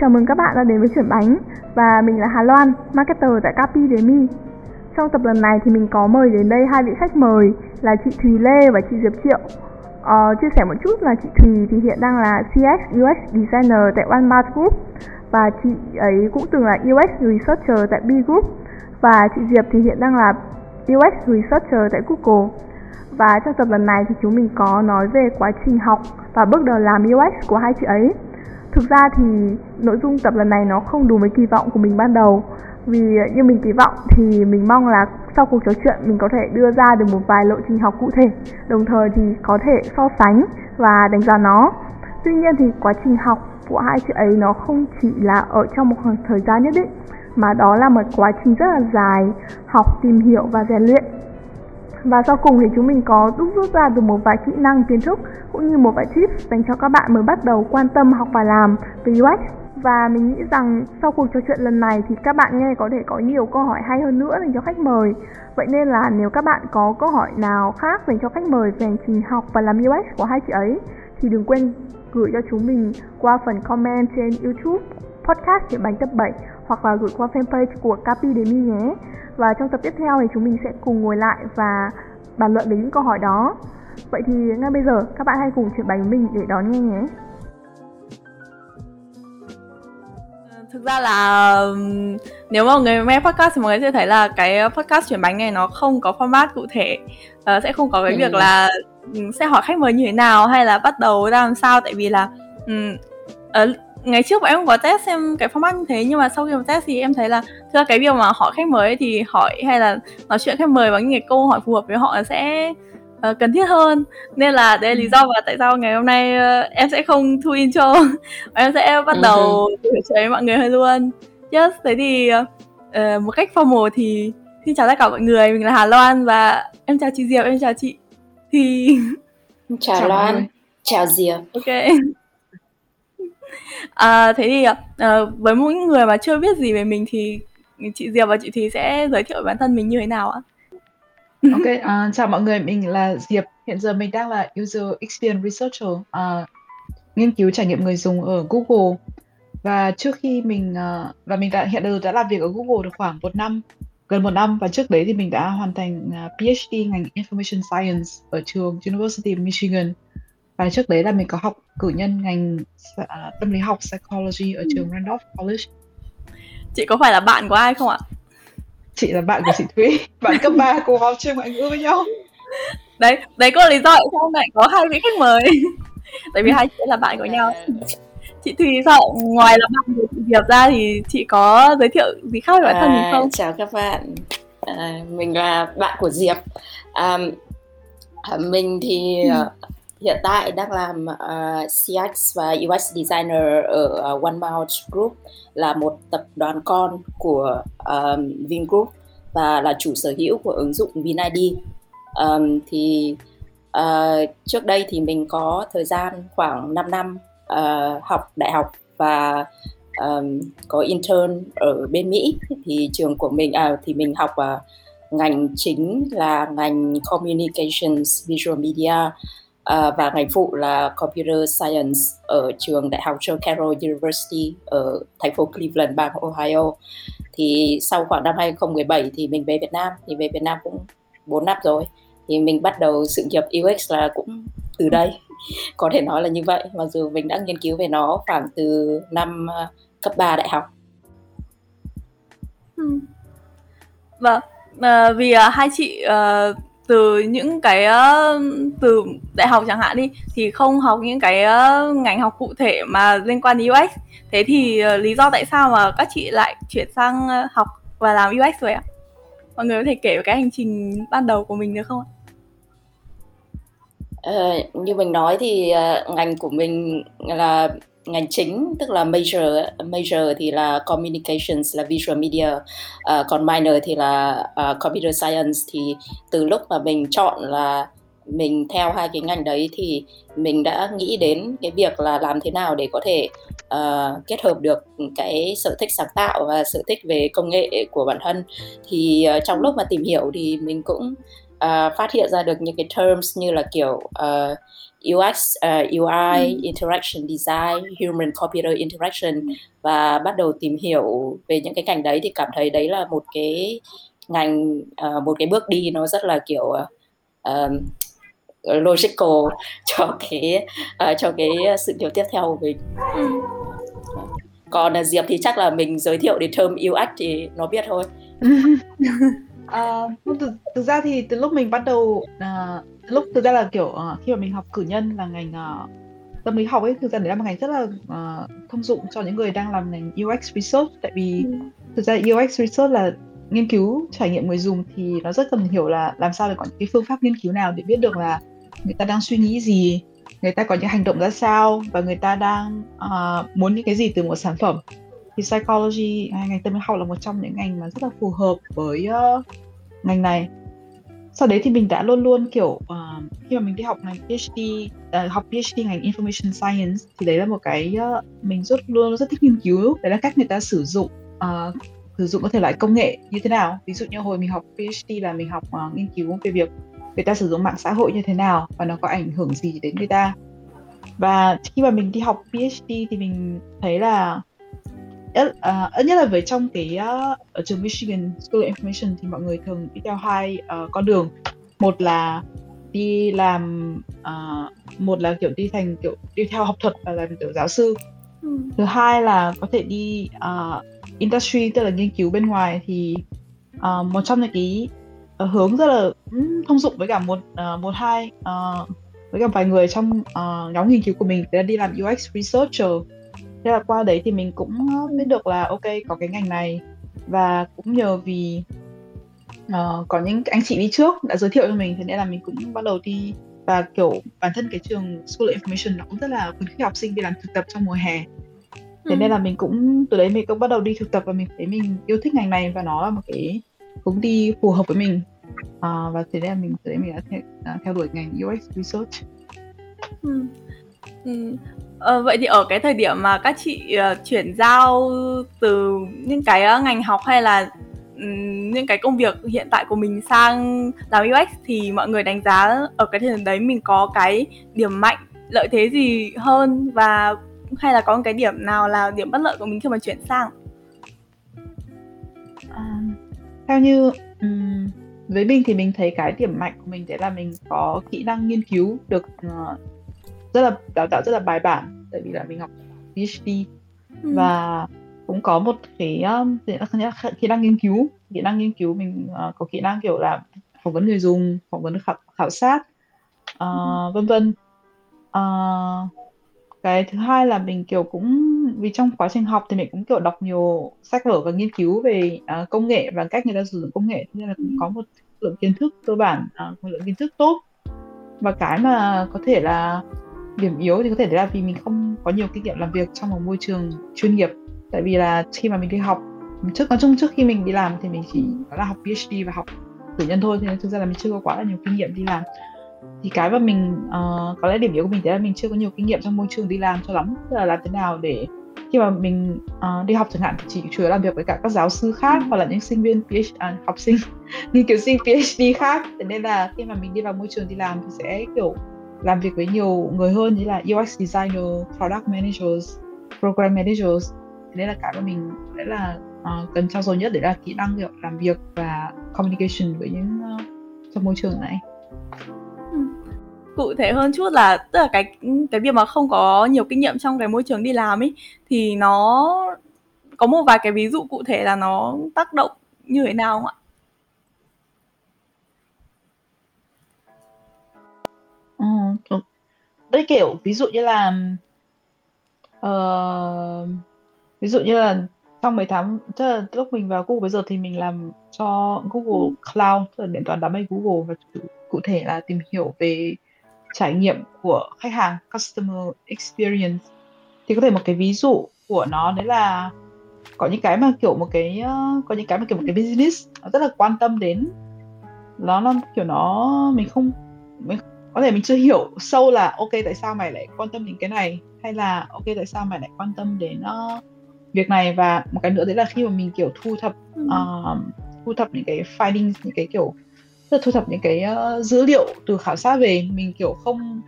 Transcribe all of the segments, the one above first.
Chào mừng các bạn đã đến với Chuyển Bánh và mình là Hà Loan, marketer tại Capi Demi. Trong tập lần này thì mình có mời đến đây hai vị khách mời là chị Thùy Lê và chị Diệp Triệu. Ờ, chia sẻ một chút là chị Thùy thì hiện đang là CX UX Designer tại Walmart Group và chị ấy cũng từng là UX Researcher tại B Group và chị Diệp thì hiện đang là UX Researcher tại Google. Và trong tập lần này thì chúng mình có nói về quá trình học và bước đầu làm UX của hai chị ấy. Thực ra thì nội dung tập lần này nó không đúng với kỳ vọng của mình ban đầu. Vì như mình kỳ vọng thì mình mong là sau cuộc trò chuyện mình có thể đưa ra được một vài lộ trình học cụ thể, đồng thời thì có thể so sánh và đánh giá nó. Tuy nhiên thì quá trình học của hai chị ấy nó không chỉ là ở trong một khoảng thời gian nhất định, mà đó là một quá trình rất là dài học, tìm hiểu và rèn luyện và sau cùng thì chúng mình có đúc rút ra được một vài kỹ năng kiến thức cũng như một vài tips dành cho các bạn mới bắt đầu quan tâm học và làm về UX và mình nghĩ rằng sau cuộc trò chuyện lần này thì các bạn nghe có thể có nhiều câu hỏi hay hơn nữa dành cho khách mời. Vậy nên là nếu các bạn có câu hỏi nào khác dành cho khách mời về hành trình học và làm UX của hai chị ấy, thì đừng quên gửi cho chúng mình qua phần comment trên YouTube podcast Chuyện Bánh Tập 7 hoặc là gửi qua fanpage của Capi Demi nhé. Và trong tập tiếp theo thì chúng mình sẽ cùng ngồi lại và bàn luận về những câu hỏi đó. Vậy thì ngay bây giờ các bạn hãy cùng chuyện bánh với mình để đón nghe nhé. thực ra là nếu mà người nghe podcast thì mọi người sẽ thấy là cái podcast chuyển bánh này nó không có format cụ thể uh, sẽ không có cái ừ. việc là sẽ hỏi khách mời như thế nào hay là bắt đầu ra làm sao tại vì là um, uh, ngày trước bọn em có test xem cái format như thế nhưng mà sau khi mà test thì em thấy là thực ra cái việc mà hỏi khách mời thì hỏi hay là nói chuyện khách mời bằng những cái câu hỏi phù hợp với họ sẽ uh, cần thiết hơn. Nên là đấy là lý ừ. do và tại sao ngày hôm nay uh, em sẽ không thu intro em sẽ bắt ừ. đầu chuyện với mọi người hơn luôn. Yes thế thì uh, một cách formal thì xin chào tất cả mọi người mình là Hà Loan và em chào chị Diệp em chào chị thì chào, chào Loan. chào Diệp. Ok à, thế thì à, với mỗi người mà chưa biết gì về mình thì chị Diệp và chị Thùy sẽ giới thiệu bản thân mình như thế nào ạ? Ok, uh, chào mọi người, mình là Diệp. Hiện giờ mình đang là User Experience Researcher, uh, nghiên cứu trải nghiệm người dùng ở Google. Và trước khi mình uh, và mình đã hiện giờ đã làm việc ở Google được khoảng một năm, gần một năm và trước đấy thì mình đã hoàn thành uh, PhD ngành Information Science ở trường University of Michigan. Và trước đấy là mình có học cử nhân ngành uh, tâm lý học psychology ở trường Randolph College. Chị có phải là bạn của ai không ạ? chị là bạn của chị Thúy. Bạn cấp 3 cùng học trường ngoại ngữ với nhau. Đấy đấy có lý do tại sao lại có hai vị khách mời. Tại vì hai chị là bạn của nhau. Chị Thùy sao? Ngoài là bạn của chị Diệp ra thì chị có giới thiệu gì khác về bản thân mình à, không? chào các bạn. À, mình là bạn của Diệp. À, mình thì ừ hiện tại đang làm ờ, uh, CX và UX designer ở uh, One Mouth Group là một tập đoàn con của um, Vingroup và là chủ sở hữu của ứng dụng VinID. Um, thì uh, trước đây thì mình có thời gian khoảng 5 năm uh, học đại học và um, có intern ở bên Mỹ thì trường của mình à, thì mình học uh, ngành chính là ngành communications visual media Ờ, và ngành phụ là Computer Science ở trường Đại học John Carroll University ở thành phố Cleveland, bang Ohio. Thì sau khoảng năm 2017 thì mình về Việt Nam, thì về Việt Nam cũng 4 năm rồi. Thì mình bắt đầu sự nghiệp UX là cũng từ đây. Có thể nói là như vậy, mặc dù mình đã nghiên cứu về nó khoảng từ năm ờ, cấp 3 đại học. Ừ. Vâng, uh, vì hai chị uh, từ những cái uh, từ đại học chẳng hạn đi thì không học những cái uh, ngành học cụ thể mà liên quan đến UX thế thì uh, lý do tại sao mà các chị lại chuyển sang uh, học và làm UX rồi ạ? Mọi người có thể kể về cái hành trình ban đầu của mình được không ạ? Uh, như mình nói thì uh, ngành của mình là ngành chính tức là major major thì là communications là visual media. Uh, còn minor thì là uh, computer science. Thì từ lúc mà mình chọn là mình theo hai cái ngành đấy thì mình đã nghĩ đến cái việc là làm thế nào để có thể uh, kết hợp được cái sở thích sáng tạo và sở thích về công nghệ của bản thân thì uh, trong lúc mà tìm hiểu thì mình cũng uh, phát hiện ra được những cái terms như là kiểu uh, UX, uh, UI, ừ. interaction design, human computer interaction và bắt đầu tìm hiểu về những cái ngành đấy thì cảm thấy đấy là một cái ngành uh, một cái bước đi nó rất là kiểu uh, logical cho cái uh, cho cái sự nghiệp tiếp theo của mình. Ừ. Còn uh, Diệp thì chắc là mình giới thiệu đến term UX thì nó biết thôi. uh, thực, thực ra thì từ lúc mình bắt đầu uh, lúc thực ra là kiểu uh, khi mà mình học cử nhân là ngành uh, tâm lý học ấy thực ra đấy là một ngành rất là uh, thông dụng cho những người đang làm ngành UX research tại vì ừ. thực ra UX research là nghiên cứu trải nghiệm người dùng thì nó rất cần hiểu là làm sao để có những cái phương pháp nghiên cứu nào để biết được là người ta đang suy nghĩ gì người ta có những hành động ra sao và người ta đang uh, muốn những cái gì từ một sản phẩm. Thì psychology à, ngành tâm lý học là một trong những ngành mà rất là phù hợp với uh, ngành này. Sau đấy thì mình đã luôn luôn kiểu uh, khi mà mình đi học ngành PhD uh, à, học PhD ngành Information Science thì đấy là một cái uh, mình rất luôn rất thích nghiên cứu. Đấy là cách người ta sử dụng uh, sử dụng các thể loại công nghệ như thế nào? Ví dụ như hồi mình học PhD là mình học uh, nghiên cứu về việc người ta sử dụng mạng xã hội như thế nào và nó có ảnh hưởng gì đến người ta. Và khi mà mình đi học PhD thì mình thấy là ít, uh, ít nhất là với trong cái uh, ở trường Michigan School of Information thì mọi người thường đi theo hai uh, con đường. Một là đi làm uh, một là kiểu đi thành kiểu đi theo học thuật và làm kiểu giáo sư. Ừ. thứ hai là có thể đi uh, industry tức là nghiên cứu bên ngoài thì uh, một trong những cái uh, hướng rất là ừ, thông dụng với cả một uh, một hai uh, với cả vài người trong uh, nhóm nghiên cứu của mình là đi làm UX researcher. Thế là qua đấy thì mình cũng biết được là ok có cái ngành này. Và cũng nhờ vì uh, có những anh chị đi trước đã giới thiệu cho mình thế nên là mình cũng bắt đầu đi. Và kiểu bản thân cái trường School of Information nó cũng rất là khuyến khích học sinh đi làm thực tập trong mùa hè thế ừ. nên là mình cũng từ đấy mình cũng bắt đầu đi thực tập và mình thấy mình yêu thích ngành này và nó là một cái hướng đi phù hợp với mình uh, và thế nên là mình từ đấy mình đã theo, theo đuổi ngành UX Research ừ. Ừ. Ờ, vậy thì ở cái thời điểm mà các chị uh, chuyển giao từ những cái uh, ngành học hay là um, những cái công việc hiện tại của mình sang làm UX thì mọi người đánh giá ở cái thời điểm đấy mình có cái điểm mạnh lợi thế gì hơn và hay là có một cái điểm nào là điểm bất lợi của mình khi mà chuyển sang à, theo như um, với mình thì mình thấy cái điểm mạnh của mình đấy là mình có kỹ năng nghiên cứu được uh, rất là đào tạo rất là bài bản tại vì là mình học PhD ừ. và cũng có một cái um, kỹ năng nghiên cứu kỹ năng nghiên cứu mình uh, có kỹ năng kiểu là phỏng vấn người dùng phỏng vấn khảo, khảo sát uh, ừ. vân vân uh, cái thứ hai là mình kiểu cũng vì trong quá trình học thì mình cũng kiểu đọc nhiều sách vở và nghiên cứu về uh, công nghệ và cách người ta sử dụng công nghệ nên là cũng có một lượng kiến thức cơ bản uh, một lượng kiến thức tốt. Và cái mà có thể là điểm yếu thì có thể đấy là vì mình không có nhiều kinh nghiệm làm việc trong một môi trường chuyên nghiệp. Tại vì là khi mà mình đi học trước nói chung trước khi mình đi làm thì mình chỉ là học PhD và học cử nhân thôi nên thực ra là mình chưa có quá là nhiều kinh nghiệm đi làm thì cái mà mình uh, có lẽ điểm yếu của mình đấy là mình chưa có nhiều kinh nghiệm trong môi trường đi làm cho lắm. Tức là làm thế nào để khi mà mình uh, đi học chẳng hạn thì chỉ chủ yếu làm việc với cả các giáo sư khác hoặc là những sinh viên PhD à, học sinh nghiên cứu sinh PhD khác. Thế nên là khi mà mình đi vào môi trường đi làm thì sẽ kiểu làm việc với nhiều người hơn như là UX designer, product managers, program managers. Thế nên là cái mà mình sẽ là uh, cần trao dồi nhất để là kỹ năng kiểu làm việc và communication với những uh, trong môi trường này cụ thể hơn chút là tức là cái cái việc mà không có nhiều kinh nghiệm trong cái môi trường đi làm ấy thì nó có một vài cái ví dụ cụ thể là nó tác động như thế nào không ạ? Ừ, đấy kiểu ví dụ như là uh, ví dụ như là trong mấy tháng tức là lúc mình vào Google bây giờ thì mình làm cho Google Cloud tức là điện toán đám mây Google và cụ thể là tìm hiểu về trải nghiệm của khách hàng customer experience. Thì có thể một cái ví dụ của nó đấy là có những cái mà kiểu một cái có những cái mà kiểu một cái business nó rất là quan tâm đến. Nó nó kiểu nó mình không mình có thể mình chưa hiểu sâu là ok tại sao mày lại quan tâm đến cái này? Hay là ok tại sao mày lại quan tâm đến uh, việc này? Và một cái nữa đấy là khi mà mình kiểu thu thập uh, thu thập những cái findings những cái kiểu tức là thu thập những cái uh, dữ liệu từ khảo sát về mình kiểu không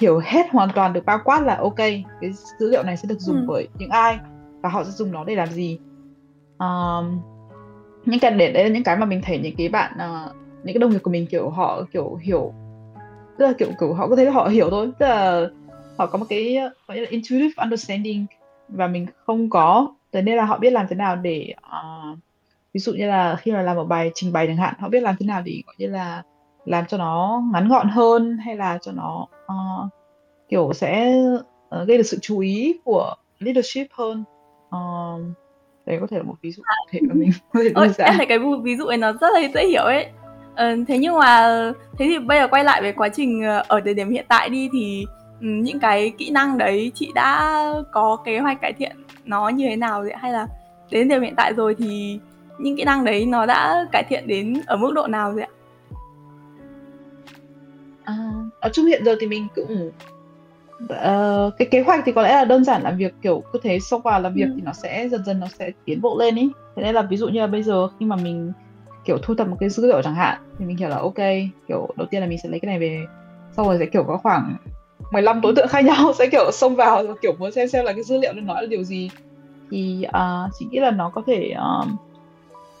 hiểu hết hoàn toàn được bao quát là ok cái dữ liệu này sẽ được dùng ừ. bởi những ai và họ sẽ dùng nó để làm gì um, những cái để đấy là những cái mà mình thấy những cái bạn uh, những cái đồng nghiệp của mình kiểu họ kiểu hiểu tức là kiểu kiểu họ có thể họ hiểu thôi tức là họ có một cái gọi là intuitive understanding và mình không có thế nên là họ biết làm thế nào để uh, ví dụ như là khi mà làm một bài trình bày chẳng hạn họ biết làm thế nào để gọi như là làm cho nó ngắn gọn hơn hay là cho nó uh, kiểu sẽ uh, gây được sự chú ý của leadership hơn. Uh, đấy có thể là một ví dụ cụ thể mà mình có thể đưa ra. em thấy cái ví dụ ấy nó rất là dễ hiểu ấy. Ờ, thế nhưng mà thế thì bây giờ quay lại về quá trình ở thời điểm hiện tại đi thì những cái kỹ năng đấy chị đã có kế hoạch cải thiện nó như thế nào? Vậy hay là đến thời điểm hiện tại rồi thì những kỹ năng đấy nó đã cải thiện đến ở mức độ nào vậy ạ? À, ở chung hiện giờ thì mình cũng uh, cái kế hoạch thì có lẽ là đơn giản làm việc kiểu cứ thế xông vào làm việc ừ. thì nó sẽ dần dần nó sẽ tiến bộ lên ý thế nên là ví dụ như là bây giờ khi mà mình kiểu thu thập một cái dữ liệu chẳng hạn thì mình hiểu là ok kiểu đầu tiên là mình sẽ lấy cái này về sau rồi sẽ kiểu có khoảng 15 đối tượng khác nhau sẽ kiểu xông vào và kiểu muốn xem xem là cái dữ liệu nó nói là điều gì thì uh, chị nghĩ là nó có thể uh,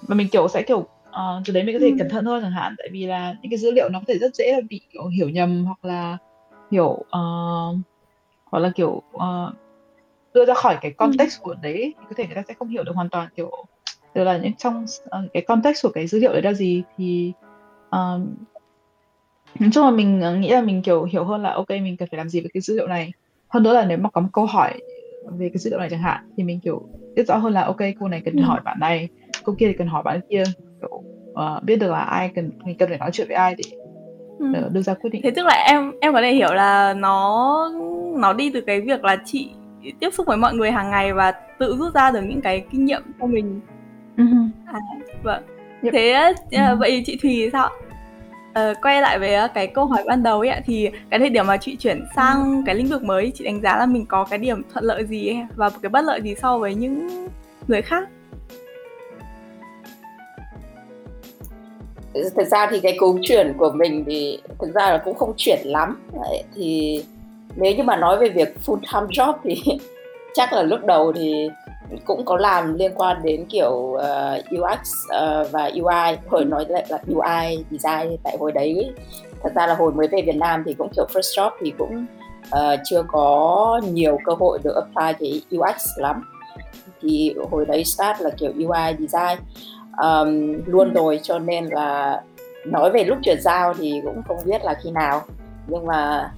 và mình kiểu sẽ kiểu uh, từ đấy mình có thể ừ. cẩn thận hơn chẳng hạn tại vì là những cái dữ liệu nó có thể rất dễ bị kiểu hiểu nhầm hoặc là hiểu uh, hoặc là kiểu uh, đưa ra khỏi cái context ừ. của đấy thì có thể người ta sẽ không hiểu được hoàn toàn kiểu tức là những trong uh, cái context của cái dữ liệu đấy là gì thì uh, nói chung là mình nghĩ là mình kiểu hiểu hơn là ok mình cần phải làm gì với cái dữ liệu này hơn nữa là nếu mà có một câu hỏi về cái dữ liệu này chẳng hạn thì mình kiểu biết rõ hơn là ok cô này cần ừ. hỏi bạn này cô kia thì cần hỏi bạn kia. Kiểu uh, biết được là ai cần mình cần phải nói chuyện với ai để ừ. đưa ra quyết định. Thế tức là em em có thể hiểu là nó nó đi từ cái việc là chị tiếp xúc với mọi người hàng ngày và tự rút ra được những cái kinh nghiệm cho mình. Uh-huh. à, vâng. Yep. thế uh, vậy chị thùy thì sao? Uh, quay lại với cái câu hỏi ban đầu ấy thì cái thời điểm mà chị chuyển sang cái lĩnh vực mới chị đánh giá là mình có cái điểm thuận lợi gì và cái bất lợi gì so với những người khác thực ra thì cái cú chuyển của mình thì thực ra là cũng không chuyển lắm. Đấy, thì nếu như mà nói về việc full time job thì chắc là lúc đầu thì cũng có làm liên quan đến kiểu ờ, uh, UX uh, ờ, và UI hồi nói lại là UI design tại hồi đấy. Thật ra là hồi mới về Việt Nam thì cũng kiểu first job thì cũng uh, chưa có nhiều cơ hội được apply cái UX lắm. Thì hồi đấy start là kiểu UI design um, luôn rồi cho nên là nói về lúc chuyển giao thì cũng không biết là khi nào. Nhưng mà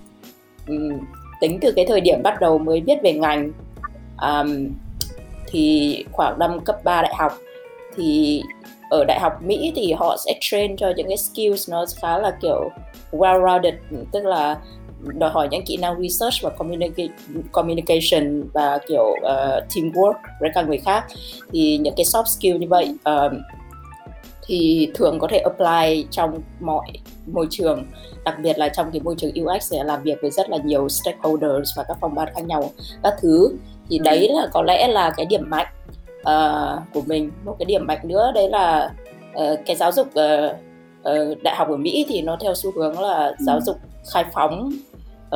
um, tính từ cái thời điểm bắt đầu mới biết về ngành um, thì khoảng năm cấp 3 đại học thì ở đại học Mỹ thì họ sẽ train cho những cái skills nó khá là kiểu well-rounded tức là đòi hỏi những kỹ năng research và communication và kiểu uh, teamwork với các người khác. Thì những cái soft skill như vậy uh, thì thường có thể apply trong mọi môi trường đặc biệt là trong cái môi trường UX sẽ làm việc với rất là nhiều stakeholders và các phòng ban khác nhau các thứ. Thì đấy là có lẽ là cái điểm mạnh uh, của mình. Một cái điểm mạnh nữa đấy là uh, cái giáo dục uh, uh, đại học ở Mỹ thì nó theo xu hướng là ừ. giáo dục khai phóng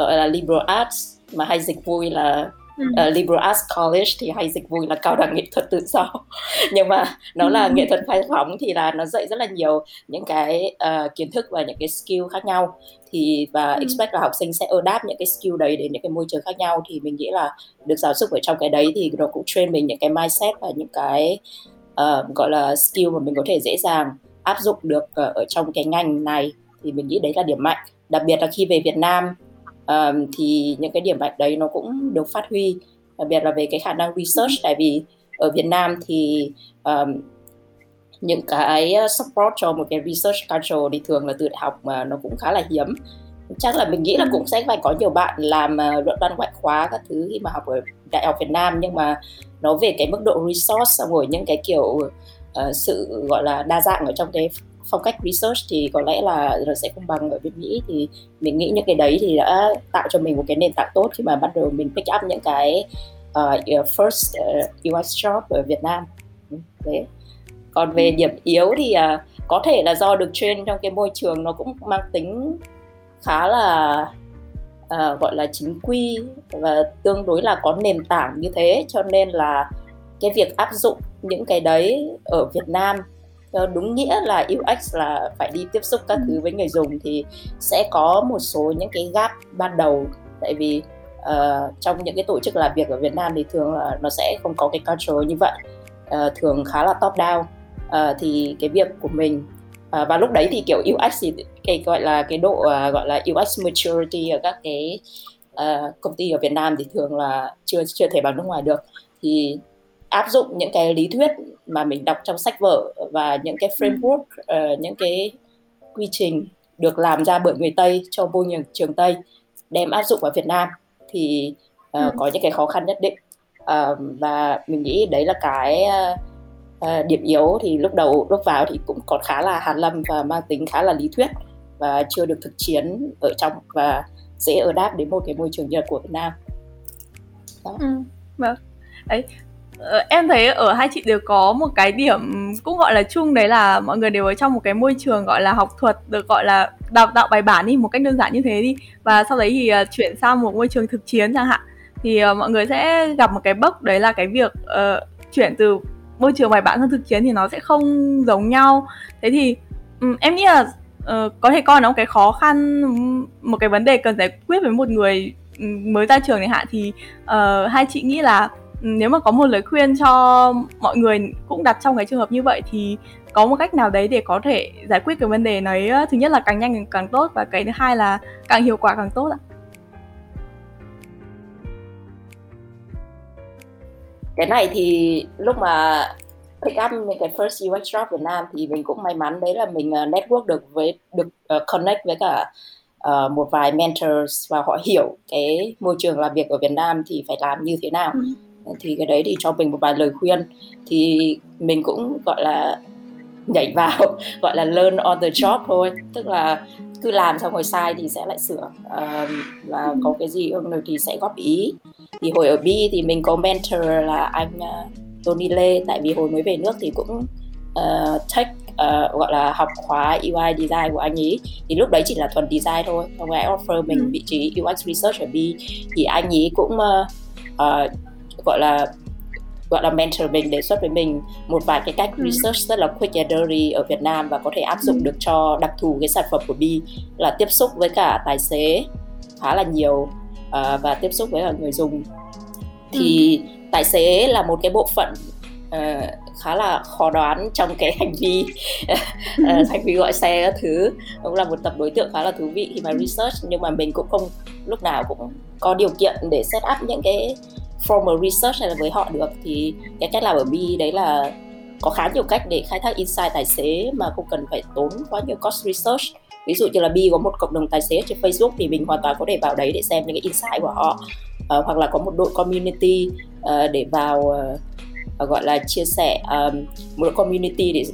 uh, là liberal arts mà hay dịch vui là uh, liberal arts college thì hay dịch vui là cao đẳng nghệ thuật tự do. Nhưng mà nó là nghệ thuật khai phóng thì là nó dạy rất là nhiều những cái uh, kiến thức và những cái skill khác nhau. Thì và expect là học sinh sẽ adapt những cái skill đấy đến những cái môi trường khác nhau. Thì mình nghĩ là được giáo dục ở trong cái đấy thì nó cũng train mình những cái mindset và những cái uh, gọi là skill mà mình có thể dễ dàng áp dụng được ở trong cái ngành này. Thì mình nghĩ đấy là điểm mạnh. Đặc biệt là khi về Việt Nam um, thì những cái điểm mạnh đấy nó cũng được phát huy đặc biệt là về cái khả năng research. Tại vì ở Việt Nam thì um, những cái support cho một cái research council thì thường là từ đại học mà nó cũng khá là hiếm. Chắc là mình nghĩ là cũng sẽ phải có nhiều bạn làm ờ, luận văn ngoại khóa các thứ khi mà học ở đại học Việt Nam. Nhưng mà nó về cái mức độ resource xong rồi những cái kiểu uh, sự gọi là đa dạng ở trong cái phong cách research thì có lẽ là sẽ không bằng ở bên Mỹ. Thì mình nghĩ những cái đấy thì đã tạo cho mình một cái nền tảng tốt khi mà bắt đầu mình pick up những cái uh, first uh, US job ở Việt Nam. Ừ, thế. Còn về ừ. điểm yếu thì uh, có thể là do được train trong cái môi trường nó cũng mang tính khá là uh, gọi là chính quy và tương đối là có nền tảng như thế. Cho nên là cái việc áp dụng những cái đấy ở Việt Nam đúng nghĩa là UX là phải đi tiếp xúc các thứ với người dùng thì sẽ có một số những cái gap ban đầu. Tại vì uh, trong những cái tổ chức làm việc ở Việt Nam thì thường là nó sẽ không có cái culture như vậy. Uh, thường khá là top down. Uh, thì cái việc của mình uh, và lúc đấy thì kiểu UX thì cái gọi là cái độ uh, gọi là UX maturity ở các cái uh, công ty ở Việt Nam thì thường là chưa chưa thể bằng nước ngoài được. Thì áp dụng những cái lý thuyết mà mình đọc trong sách vở và những cái framework uh, những cái quy trình được làm ra bởi người Tây cho môi trường trường Tây đem áp dụng vào Việt Nam thì uh, ừ. có những cái khó khăn nhất định uh, và mình nghĩ đấy là cái uh, điểm yếu thì lúc đầu lúc vào thì cũng còn khá là hàn lâm và mang tính khá là lý thuyết và chưa được thực chiến ở trong và dễ ở đáp đến một cái môi trường như của Việt Nam. Đó. Ừ, vâng. Đấy, Ờ, Ờ, em thấy ở hai chị đều có một cái điểm cũng gọi là chung đấy là mọi người đều ở trong một cái môi trường gọi là học thuật được gọi là đào tạo bài bản đi một cách đơn giản như thế đi. Và sau đấy thì ờ, chuyển sang một môi trường thực chiến chẳng hạn. Thì ờ, mọi người sẽ gặp một cái bốc đấy là cái việc uh, chuyển từ môi trường bài bản sang thực chiến thì nó sẽ không giống nhau. Thế thì um, em nghĩ là uh, có thể coi nó một cái khó khăn một cái vấn đề cần giải quyết với một người ừ, mới ra trường này hạn thì uh, hai chị nghĩ là nếu mà có một lời khuyên cho mọi người cũng đặt trong cái trường hợp như vậy thì có một cách nào đấy để có thể giải quyết cái vấn đề này thứ nhất là càng nhanh càng tốt và cái thứ hai là càng hiệu quả càng tốt ạ? Cái này thì lúc mà pick up những cái first UX job Việt Nam thì mình cũng may mắn đấy là mình uh, network được với được uh, connect với cả uh, một vài mentors và họ hiểu cái môi trường làm việc ở Việt Nam thì phải làm như thế nào. Ừ thì cái đấy thì cho mình một vài lời khuyên. Thì mình cũng gọi là nhảy vào gọi là learn on the job thôi. Tức là cứ làm xong rồi sai thì sẽ lại sửa. Uh, và có cái gì không được thì sẽ góp ý. Thì hồi ở B thì mình có mentor là anh uh, Tony Lê. Tại vì hồi mới về nước thì cũng uh, take uh, gọi là học khóa UI design của anh ấy. Thì lúc đấy chỉ là thuần design thôi. Xong rồi offer mình ừ. vị trí UX research ở B. Thì anh ấy cũng uh, uh, gọi là gọi là mentor mình đề xuất với mình một vài cái cách ừ. research rất là quick and dirty ở Việt Nam và có thể áp dụng ừ. được cho đặc thù cái sản phẩm của Bi là tiếp xúc với cả tài xế khá là nhiều uh, và tiếp xúc với cả người dùng thì ừ. tài xế là một cái bộ phận uh, khá là khó đoán trong cái hành vi uh, hành vi gọi xe các thứ cũng là một tập đối tượng khá là thú vị khi mà research nhưng mà mình cũng không lúc nào cũng có điều kiện để set up những cái formal research hay là với họ được thì cái cách làm ở B đấy là có khá nhiều cách để khai thác insight tài xế mà không cần phải tốn quá nhiều cost research. Ví dụ như là Bi có một cộng đồng tài xế trên Facebook thì mình hoàn toàn có thể vào đấy để xem những cái insight của họ. Uh, hoặc là có một đội community uh, để vào uh, gọi là chia sẻ um, một đội community để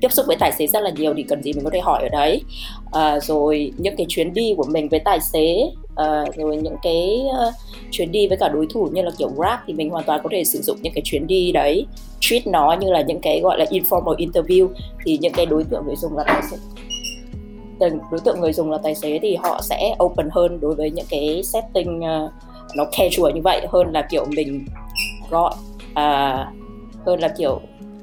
tiếp xúc với tài xế rất là nhiều thì cần gì mình có thể hỏi ở đấy. Uh, rồi những cái chuyến đi của mình với tài xế uh, rồi những cái uh, chuyến đi với cả đối thủ như là kiểu Grab thì mình hoàn toàn có thể sử dụng những cái chuyến đi đấy treat nó như là những cái gọi là informal interview. Thì những cái đối tượng người dùng là tài xế. Đối tượng người dùng là tài xế thì họ sẽ open hơn đối với những cái setting uh, nó casual như vậy hơn là kiểu mình gọi uh, hơn là kiểu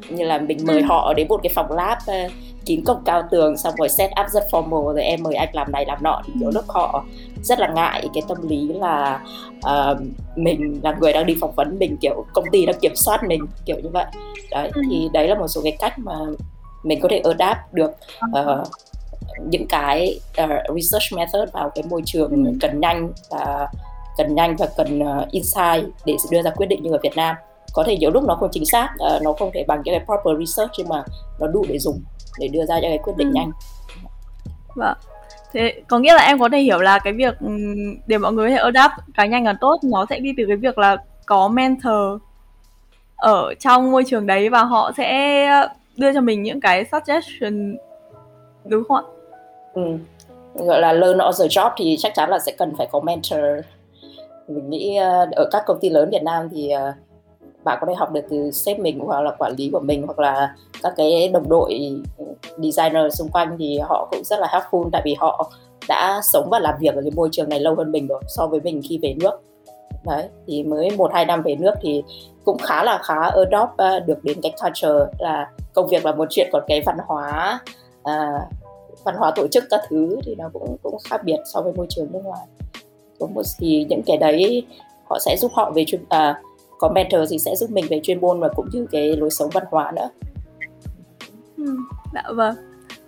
như là mình mời ừ. họ đến một cái phòng lab uh, kín cổng cao tường xong rồi set up rất formal rồi em mời anh làm này làm nọ. Thì kiểu lúc họ rất là ngại cái tâm lý là uh, mình là người đang đi phỏng vấn mình kiểu công ty đang kiểm soát mình kiểu như vậy đấy ừ. thì đấy là một số cái cách mà mình có thể adapt được uh, những cái uh, research method vào cái môi trường ừ. cần nhanh và cần nhanh và cần uh, insight để đưa ra quyết định như ở Việt Nam có thể nhiều lúc nó không chính xác uh, nó không thể bằng cái proper research nhưng mà nó đủ để dùng để đưa ra cho cái quyết định ừ. nhanh vâng thế có nghĩa là em có thể hiểu là cái việc ừ, để mọi người có thể adapt càng nhanh càng tốt, nó sẽ đi từ cái việc là có mentor ở trong môi trường đấy và họ sẽ đưa cho mình những cái suggestion, đúng không ạ? Ừ. gọi là learn on the job thì chắc chắn là sẽ cần phải có mentor mình nghĩ ờ, ở các công ty lớn Việt Nam thì ờ, bạn có thể học được từ sếp mình hoặc là quản lý của mình hoặc là các cái đồng đội designer xung quanh thì họ cũng rất là helpful tại vì họ đã sống và làm việc ở cái môi trường này lâu hơn mình rồi so với mình khi về nước. Đấy thì mới một hai năm về nước thì cũng khá là khá adopt uh, được đến cái culture là công việc là một chuyện còn cái văn hóa uh, văn hóa tổ chức các thứ thì nó cũng cũng khác biệt so với môi trường nước ngoài. Có một thì những cái đấy họ sẽ giúp họ về chuyên à, có mentor thì sẽ giúp mình về chuyên môn và cũng như cái lối sống văn hóa nữa ừ, dạ vâng.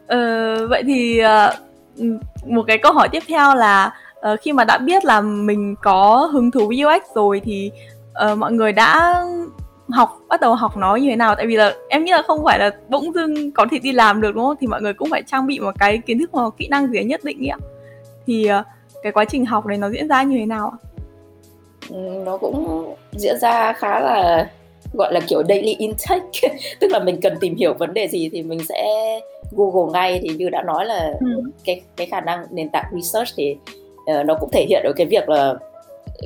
Ờ, vậy thì uh, một cái câu hỏi tiếp theo là uh, khi mà đã biết là mình có hứng thú với UX rồi thì uh, mọi người đã học bắt đầu học nó như thế nào? Tại vì là em nghĩ là không phải là bỗng dưng có thể đi làm được đúng không? Thì mọi người cũng phải trang bị một cái kiến thức hoặc kỹ năng gì nhất định ạ. Thì uh, cái quá trình học này nó diễn ra như thế nào ạ? Ừ, nó cũng diễn ra khá là gọi là kiểu daily intake tức là mình cần tìm hiểu vấn đề gì thì mình sẽ google ngay thì như đã nói là ừ. cái cái khả năng nền tảng research thì uh, nó cũng thể hiện ở cái việc là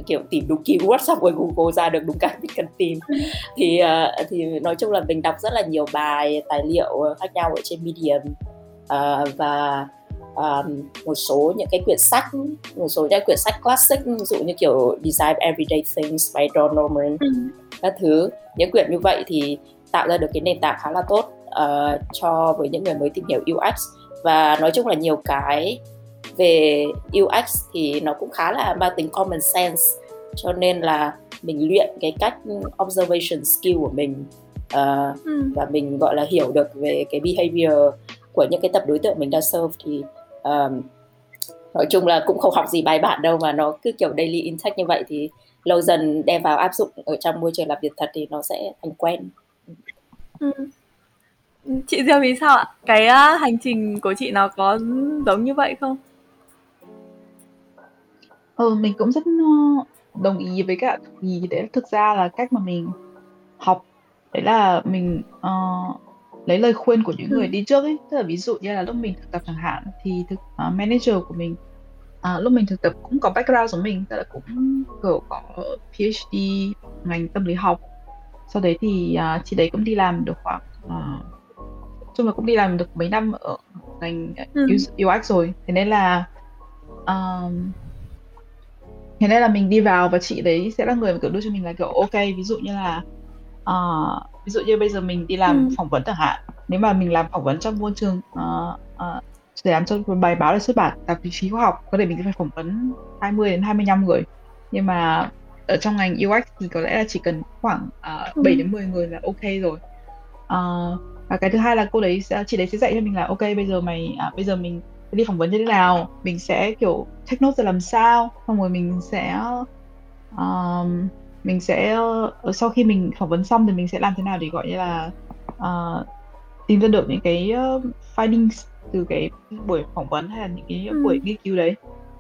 kiểu tìm đúng keyword xong rồi google ra được đúng cái mình cần tìm ừ. thì uh, thì nói chung là mình đọc rất là nhiều bài tài liệu khác nhau ở trên medium uh, và um, một số những cái quyển sách một số những quyển sách classic ví dụ như kiểu Design Everyday Things by Don Norman ừ. Các thứ những quyển như vậy thì tạo ra được cái nền tảng khá là tốt uh, cho với những người mới tìm hiểu UX và nói chung là nhiều cái về UX thì nó cũng khá là mang tính common sense cho nên là mình luyện cái cách observation skill của mình uh, ừ. và mình gọi là hiểu được về cái behavior của những cái tập đối tượng mình đang serve thì um, nói chung là cũng không học gì bài bản đâu mà nó cứ kiểu daily intake như vậy thì lâu dần đem vào áp dụng ở trong môi trường làm việc thật thì nó sẽ thành quen. Ừ. chị Diêu vì sao ạ? Cái uh, hành trình của chị nó có giống như vậy không? Ừ mình cũng rất đồng ý với cả vì đấy thực ra là cách mà mình học. Đấy là mình uh, lấy lời khuyên của những người đi trước ấy. Tức là ví dụ như là lúc mình thực tập chẳng hạn thì thực uh, manager của mình uh, lúc mình thực tập cũng có background giống mình tức là cũng kiểu có PhD ngành tâm lý học sau đấy thì uh, chị đấy cũng đi làm được khoảng uh, chung là cũng đi làm được mấy năm ở ngành ừ. UX rồi thế nên là um, thế nên là mình đi vào và chị đấy sẽ là người mà kiểu đưa cho mình là kiểu ok ví dụ như là uh, ví dụ như bây giờ mình đi làm ừ. phỏng vấn chẳng hạn nếu mà mình làm phỏng vấn trong môi trường uh, uh, để làm cho một bài báo để xuất bản tạp chí khoa học có thể mình sẽ phải phỏng vấn 20 đến 25 người. Nhưng mà ở trong ngành UX thì có lẽ là chỉ cần khoảng uh, 7 đến 10 người là ok rồi. Uh, và cái thứ hai là cô đấy sẽ chị đấy sẽ dạy cho mình là ok bây giờ mày à, bây giờ mình đi phỏng vấn như thế nào mình sẽ kiểu take note ra làm sao xong rồi mình sẽ um, mình sẽ uh, sau khi mình phỏng vấn xong thì mình sẽ làm thế nào để gọi như là uh, tìm ra được những cái uh, findings từ cái buổi phỏng vấn hay là những cái ừ. buổi nghiên cứu đấy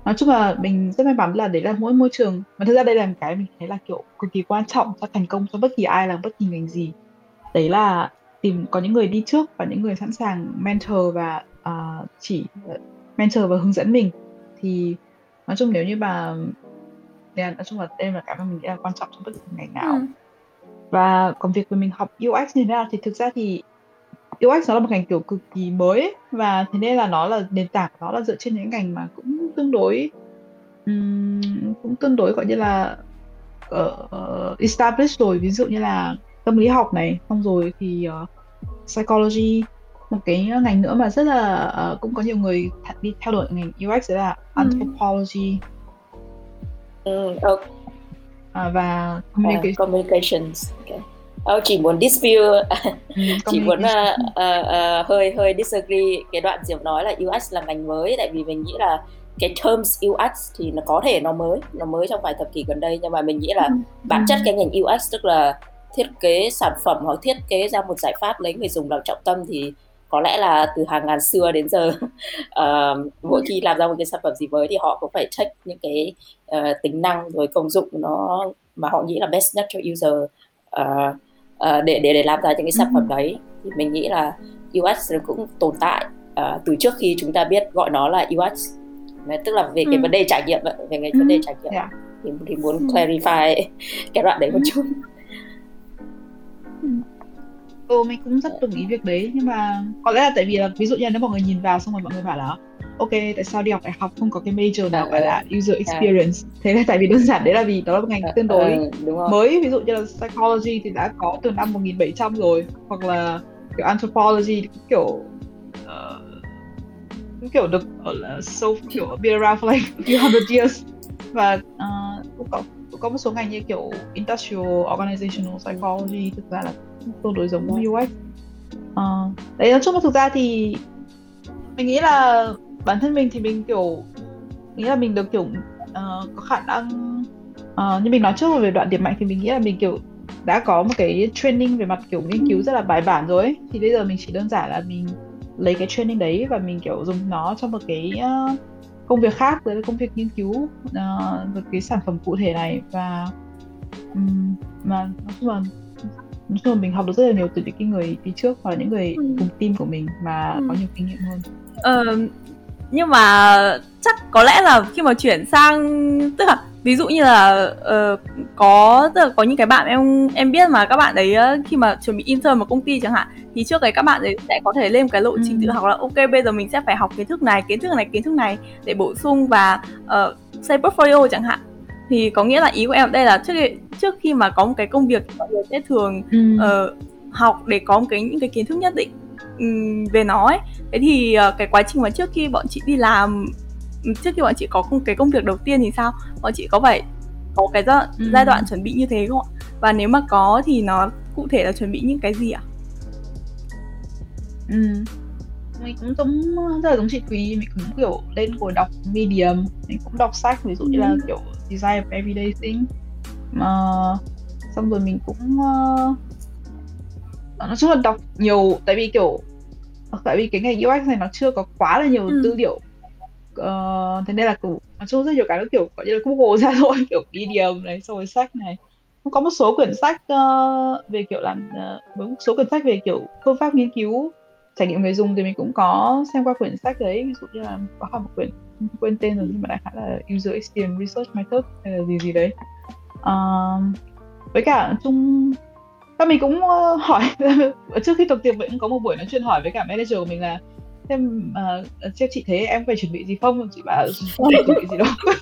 nói chung là mình rất may mắn là đấy là mỗi môi trường mà thực ra đây là một cái mình thấy là kiểu cực kỳ quan trọng cho thành công cho bất kỳ ai làm bất kỳ ngành gì đấy là tìm có những người đi trước và những người sẵn sàng mentor và uh, chỉ mentor và hướng dẫn mình thì nói chung nếu như mà nên nói chung là đây là cái mà mình nghĩ là quan trọng trong bất kỳ ngành nào ừ. và còn việc của mình học UX như thế nào thì thực ra thì UX nó là một ngành kiểu cực kỳ mới ấy, và thế nên là nó là nền tảng nó là dựa trên những ngành mà cũng tương đối um, cũng tương đối gọi như là uh, established rồi ví dụ như là tâm lý học này xong rồi thì uh, psychology một cái ngành nữa mà rất là uh, cũng có nhiều người đi theo đuổi ngành UX đấy là ừ. anthropology ừ, okay. à, và communication. Uh, communications okay. Oh, chỉ muốn dispute. Ừ, chỉ muốn uh, uh, uh, hơi hơi disagree. Cái đoạn diệp nói là UX là ngành mới tại vì mình nghĩ là cái terms UX thì nó có thể nó mới nó mới trong vài thập kỷ gần đây nhưng mà mình nghĩ là ừ. bản chất cái ngành UX tức là thiết kế sản phẩm hoặc thiết kế ra một giải pháp lấy người dùng làm trọng tâm thì có lẽ là từ hàng ngàn xưa đến giờ uh, mỗi khi làm ra một cái sản phẩm gì mới thì họ cũng phải check những cái uh, tính năng rồi công dụng nó mà họ nghĩ là best nhất cho user. Uh, uh, để để để làm ra những cái sản phẩm đấy thì mình nghĩ là UX cũng tồn tại uh, từ trước khi chúng ta biết gọi nó là UX Đấy, tức là về cái vấn đề trải nghiệm về cái vấn đề trải nghiệm. Yeah. thì, thì muốn clarify cái đoạn đấy một chút. Ừ. Mình cũng rất đồng ý việc đấy nhưng mà có lẽ là tại vì là ví dụ như nếu mọi người nhìn vào xong rồi mọi người bảo là ok tại sao đi học đại học không có cái major nào gọi là user experience? Thế là tại vì đơn giản đấy là vì đó là một ngành tương đối mới ví dụ như là psychology thì đã có từ năm 1700 rồi hoặc là kiểu anthropology kiểu uh, kiểu được gọi là so kiểu be around for like a few hundred years. Và uh, cũng có cũng có một số ngành như kiểu industrial organizational psychology thực ra là tương đối giống UX uh, đấy nói chung là thực ra thì mình nghĩ là bản thân mình thì mình kiểu nghĩ là mình được kiểu uh, có khả năng uh, như mình nói trước về đoạn điểm mạnh thì mình nghĩ là mình kiểu đã có một cái training về mặt kiểu nghiên cứu rất là bài bản rồi ấy. thì bây giờ mình chỉ đơn giản là mình lấy cái training đấy và mình kiểu dùng nó cho một cái uh, công việc khác đấy là công việc nghiên cứu uh, về cái sản phẩm cụ thể này và um, mà nói chung là nói chung là mình học được rất là nhiều từ những cái người đi trước hoặc là những người ừ. cùng team của mình mà ừ. có nhiều kinh nghiệm hơn ờ, nhưng mà chắc có lẽ là khi mà chuyển sang tức là ví dụ như là uh, có tức là có những cái bạn em em biết mà các bạn đấy uh, khi mà chuẩn bị intern một công ty chẳng hạn thì trước đấy các bạn ấy sẽ có thể lên cái lộ trình ừ. tự học là ok bây giờ mình sẽ phải học kiến thức này kiến thức này kiến thức này để bổ sung và uh, xây portfolio chẳng hạn thì có nghĩa là ý của em ở đây là trước khi, trước khi mà có một cái công việc mọi người sẽ thường ừ. uh, học để có một cái những cái kiến thức nhất định về nó ấy. Thế thì uh, cái quá trình mà trước khi bọn chị đi làm trước khi bọn chị có cái công việc đầu tiên thì sao? Bọn chị có phải có cái giai, ừ. giai đoạn chuẩn bị như thế không ạ? Và nếu mà có thì nó cụ thể là chuẩn bị những cái gì ạ? Ừ mình cũng giống rất là giống chị Thúy mình cũng kiểu lên ngồi đọc medium mình cũng đọc sách ví dụ như là kiểu design of everyday thing mà xong rồi mình cũng uh, nói chung là đọc nhiều tại vì kiểu tại vì cái ngành UX này nó chưa có quá là nhiều ừ. tư liệu. Uh, thế nên là kiểu nói chung rất nhiều cái nó kiểu gọi như là Google ra thôi kiểu medium này xong rồi sách này. Có một số quyển sách uh, về kiểu làm uh, một số quyển sách về kiểu phương pháp nghiên cứu trải nghiệm người dùng thì mình cũng có xem qua quyển sách đấy. Ví dụ như là có một quyển quên tên rồi nhưng mà đại khái là user experience research method hay là gì gì đấy. Uh, với cả chung các mình cũng uh, hỏi trước khi tập tiệc mình cũng có một buổi nói chuyện hỏi với cả manager của mình là xem uh, xem chị thấy em phải chuẩn bị gì không? Chị bảo không chuẩn bị gì đâu.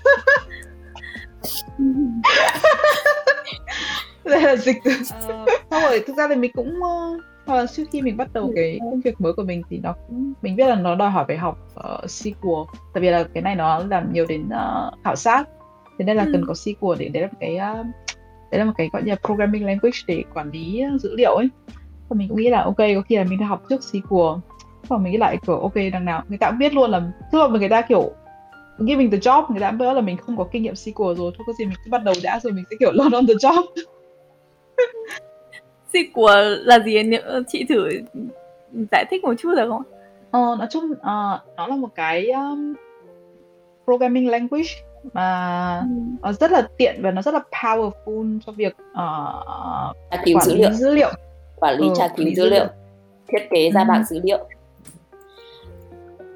Đây là dịch uh, xong rồi thực ra thì mình cũng hoặc là trước khi mình bắt đầu cái công việc mới của mình thì nó cũng mình biết là nó đòi hỏi phải học uh, SQL tại vì là cái này nó làm nhiều đến uh, khảo sát. Thế nên là ừ. cần có SQL để đấy là cái uh, đấy là một cái gọi như là programming language để quản lý dữ liệu ấy. Và mình cũng nghĩ là ok có khi là mình đã học trước SQL và mình nghĩ lại kiểu ok đằng nào người ta cũng biết luôn là tức là người ta kiểu giving the job người ta biết là mình không có kinh nghiệm SQL rồi thôi có gì mình cứ bắt đầu đã rồi mình sẽ kiểu learn on the job. SQL là gì chị thử giải thích một chút được không? Ờ, nói chung uh, nó là một cái um, programming language mà ừ. uh, rất là tiện và nó rất là powerful cho việc uh, tra cứu dữ liệu. dữ liệu quản lý ừ, tra cứu dữ liệu thiết kế ra ừ. bảng dữ liệu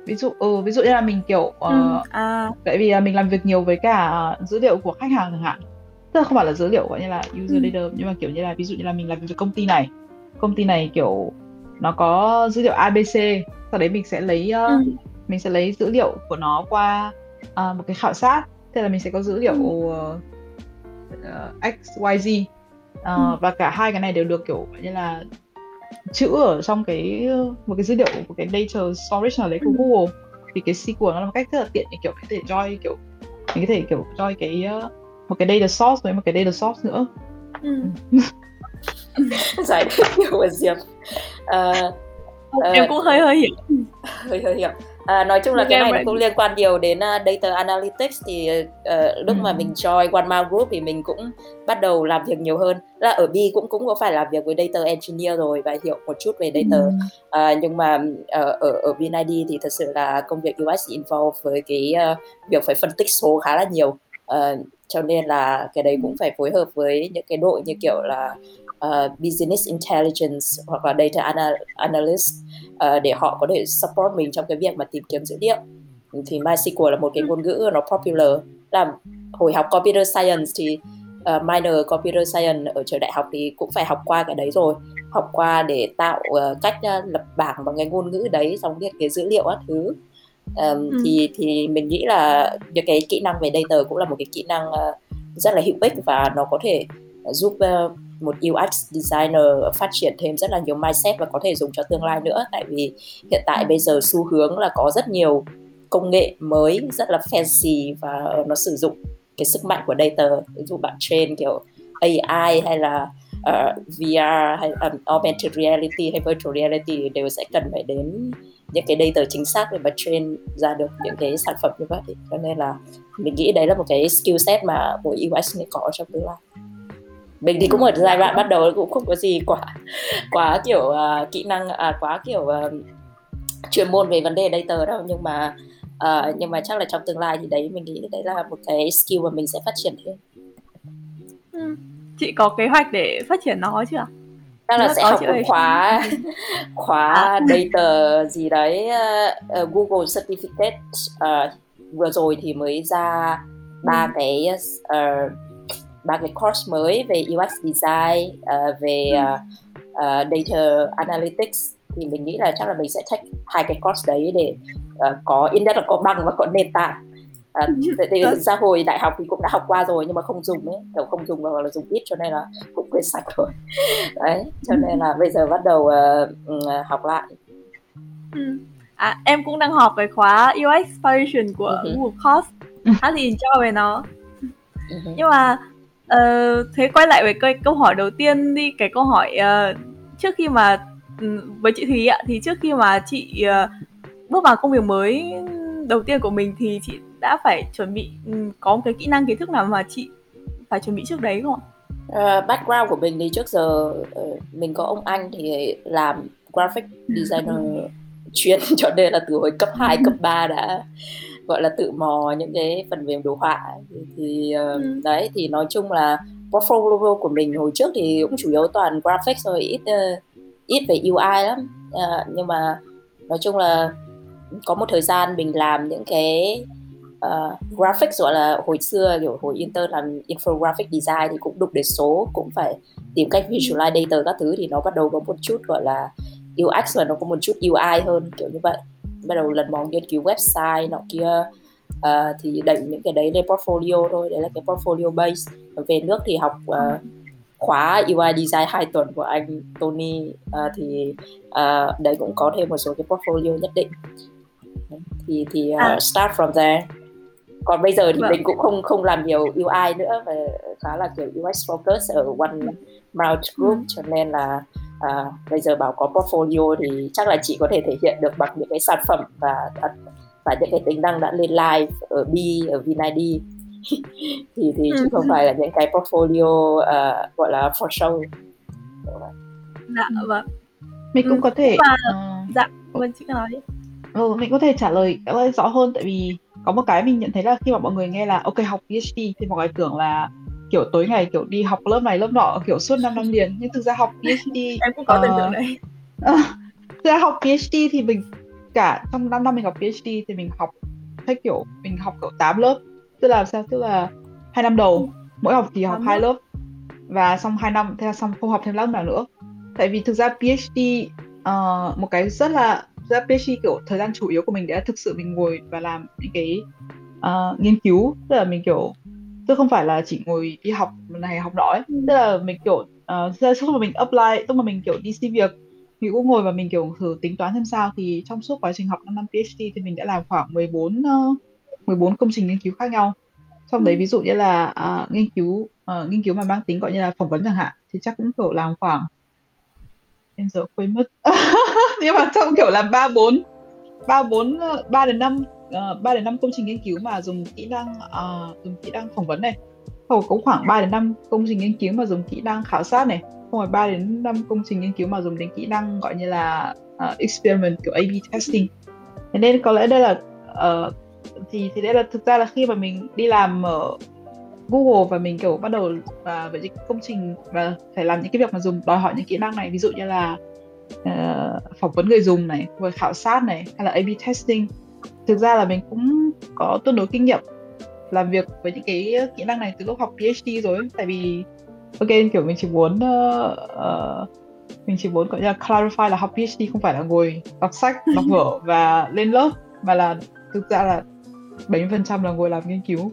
ví dụ ừ, ví dụ như là mình kiểu uh, ừ. à. tại vì là mình làm việc nhiều với cả dữ liệu của khách hàng chẳng hạn tức là không phải là dữ liệu gọi như là user ừ. data nhưng mà kiểu như là ví dụ như là mình làm việc với công ty này công ty này kiểu nó có dữ liệu ABC sau đấy mình sẽ lấy uh, ừ. mình sẽ lấy dữ liệu của nó qua uh, một cái khảo sát thế là mình sẽ có dữ liệu ừ. uh, X Y Z uh, ừ. và cả hai cái này đều được kiểu như là chữ ở trong cái một cái dữ liệu của cái data storage nào đấy của ừ. Google thì cái SQL nó là một cách rất là tiện để kiểu có thể join kiểu mình có thể kiểu join cái uh, một cái data source với một cái data source nữa ừ. giải thích nhiều của diệp uh, uh, em cũng hơi hơi hiểu hơi hơi hiểu À, nói chung là cái này nó cũng liên quan nhiều đến uh, data analytics thì uh, lúc ừ. mà mình join One Mile Group thì mình cũng bắt đầu làm việc nhiều hơn là ở B cũng cũng có phải làm việc với data engineer rồi và hiểu một chút về data ừ. uh, nhưng mà uh, ở ở VNID thì thật sự là công việc UX involve với cái uh, việc phải phân tích số khá là nhiều uh, cho nên là cái đấy cũng phải phối hợp với những cái đội như kiểu là uh, business intelligence hoặc là data anal- analyst uh, để họ có thể support mình trong cái việc mà tìm kiếm dữ liệu. Thì MySQL là một cái ngôn ngữ nó popular. Làm hồi học computer science thì uh, minor computer science ở trường đại học thì cũng phải học qua cái đấy rồi. Học qua để tạo uh, cách uh, lập bảng bằng cái ngôn ngữ đấy trong việc cái dữ liệu các thứ um, ừ. thì thì mình nghĩ là những cái kỹ năng về data cũng là một cái kỹ năng uh, rất là hữu ích và nó có thể giúp uh, một UX designer phát triển thêm rất là nhiều mindset và có thể dùng cho tương lai nữa tại vì hiện tại ừ. bây giờ xu hướng là có rất nhiều công nghệ mới rất là fancy và nó sử dụng cái sức mạnh của data ví dụ bạn train kiểu AI hay là uh, ờ, VR hay um, augmented reality hay virtual reality đều sẽ cần phải đến những cái data chính xác để mà train ra được những cái sản phẩm như vậy. Cho nên là mình nghĩ đấy là một cái skill set mà mỗi UX nên có trong tương lai. Mình thì cũng ở giai đoạn bắt đầu cũng không có gì quá quá kiểu uh, kỹ năng uh, quá kiểu uh, chuyên môn về vấn đề data đâu. Nhưng mà uh, nhưng mà chắc là trong tương lai thì đấy mình nghĩ đấy là một cái skill mà mình sẽ phát triển thêm. Ừ. chị có kế hoạch để phát triển nó chưa? Chắc là sẽ học một khóa khóa à. data gì đấy uh, Google certificate uh, vừa rồi thì mới ra ba ừ. cái uh, ba cái course mới về UX design uh, về uh, uh, data analytics thì mình nghĩ là chắc là mình sẽ take hai cái course đấy để uh, có ít nhất là có bằng và có nền tảng à, thì ra hồi đại học thì cũng đã học qua rồi nhưng mà không dùng ấy kiểu không dùng hoặc là dùng ít cho nên là cũng quên sạch rồi. Đấy cho nên là bây giờ bắt đầu uh, học lại. Ừ. à, em cũng đang học cái khóa UX Foundation của uh-huh. Google Course. Khá thì cho về nó. Uh-huh. nhưng mà uh, thế quay lại với cái câu hỏi đầu tiên đi cái câu hỏi uh, trước khi mà ừ, với chị Thúy ạ thì trước khi mà chị uh, bước vào công việc mới đầu tiên của mình thì chị đã phải chuẩn bị ừ, có một cái kỹ năng kiến thức nào mà chị phải chuẩn bị trước đấy không ạ? Uh, background của mình thì trước giờ uh, mình có ông anh thì làm graphic designer chuyên cho nên là từ hồi cấp 2, cấp 3 đã gọi là tự mò những cái phần mềm đồ họa thì, uh, ừ. đấy thì nói chung là portfolio của mình hồi trước thì cũng chủ yếu toàn graphics thôi ít uh, ít về UI lắm uh, nhưng mà nói chung là có một thời gian mình làm những cái uh, graphics gọi là hồi xưa kiểu hồi intern làm infographic design thì cũng đụng đến số cũng phải tìm cách visualize data các thứ thì nó bắt đầu có một chút gọi là UX và nó có một chút UI hơn kiểu như vậy. Bắt đầu lần mò nghiên cứu website nọ kia. Uh, thì đẩy những cái đấy lên portfolio thôi đấy là cái portfolio base. Về nước thì học uh, khóa UI design 2 tuần của anh Tony. Uh, thì uh, đấy cũng có thêm một số cái portfolio nhất định. Thì thì uh, à. start from there còn bây giờ thì vâng. mình cũng không không làm nhiều UI nữa và khá là kiểu UX focus ở one mouth group ừ. cho nên là à, bây giờ bảo có portfolio thì chắc là chị có thể thể hiện được bằng những cái sản phẩm và và những cái tính năng đã lên live ở B ở VinID thì thì chứ không ừ. phải là những cái portfolio uh, gọi là for show dạ vâng mình cũng ừ. có thể và, uh... dạ vâng chị nói ừ, mình có thể trả lời rõ hơn tại vì có một cái mình nhận thấy là khi mà mọi người nghe là ok học PhD thì mọi người tưởng là kiểu tối ngày kiểu đi học lớp này lớp nọ kiểu suốt 5 năm liền. Nhưng thực ra học PhD em cũng có uh, tưởng tượng đấy. thực ra học PhD thì mình cả trong 5 năm mình học PhD thì mình học theo kiểu mình học kiểu 8 lớp. Tức là sao? Tức là hai năm đầu mỗi học thì học hai lớp. và xong 2 năm thế là xong không học thêm lớp nào nữa. Tại vì thực ra PhD uh, một cái rất là ra PhD kiểu thời gian chủ yếu của mình để thực sự mình ngồi và làm những cái uh, nghiên cứu. Tức là mình kiểu tức không phải là chỉ ngồi đi học này học nọ ấy. Tức là mình kiểu uh, lúc mà mình apply lúc mà mình kiểu đi xin việc mình cũng ngồi và mình kiểu thử tính toán xem sao. Thì trong suốt quá trình học 5 năm PhD thì mình đã làm khoảng 14 uh, 14 công trình nghiên cứu khác nhau. Trong đấy ừ. ví dụ như là uh, nghiên cứu uh, nghiên cứu mà mang tính gọi như là phỏng vấn chẳng hạn thì chắc cũng kiểu làm khoảng em giờ quên mất. Nhưng mà trong kiểu làm ba bốn ba bốn ờ, ba đến năm ờ, ba đến năm công trình nghiên cứu mà dùng kỹ năng uh, dùng kỹ năng phỏng vấn này. Hoặc cũng khoảng 3 đến 5 công trình nghiên cứu mà dùng kỹ năng khảo sát này. Không phải 3 đến 5 công trình nghiên cứu mà dùng đến kỹ năng gọi như là uh, experiment kiểu A/B testing. Thế nên có lẽ đây là uh, thì thì đây là thực ra là khi mà mình đi làm ở Google và mình kiểu bắt đầu và với những công trình và phải làm những cái việc mà dùng đòi hỏi những kỹ năng này. Ví dụ như là uh, phỏng vấn người dùng này rồi khảo sát này hay là A/B testing. Thực ra là mình cũng có tương đối kinh nghiệm làm việc với những cái kỹ năng này từ lúc học PhD rồi tại vì ok kiểu mình chỉ muốn uh, uh, mình chỉ muốn gọi là clarify là học PhD không phải là ngồi đọc sách đọc vở và lên lớp mà là thực ra là 70% là ngồi làm nghiên cứu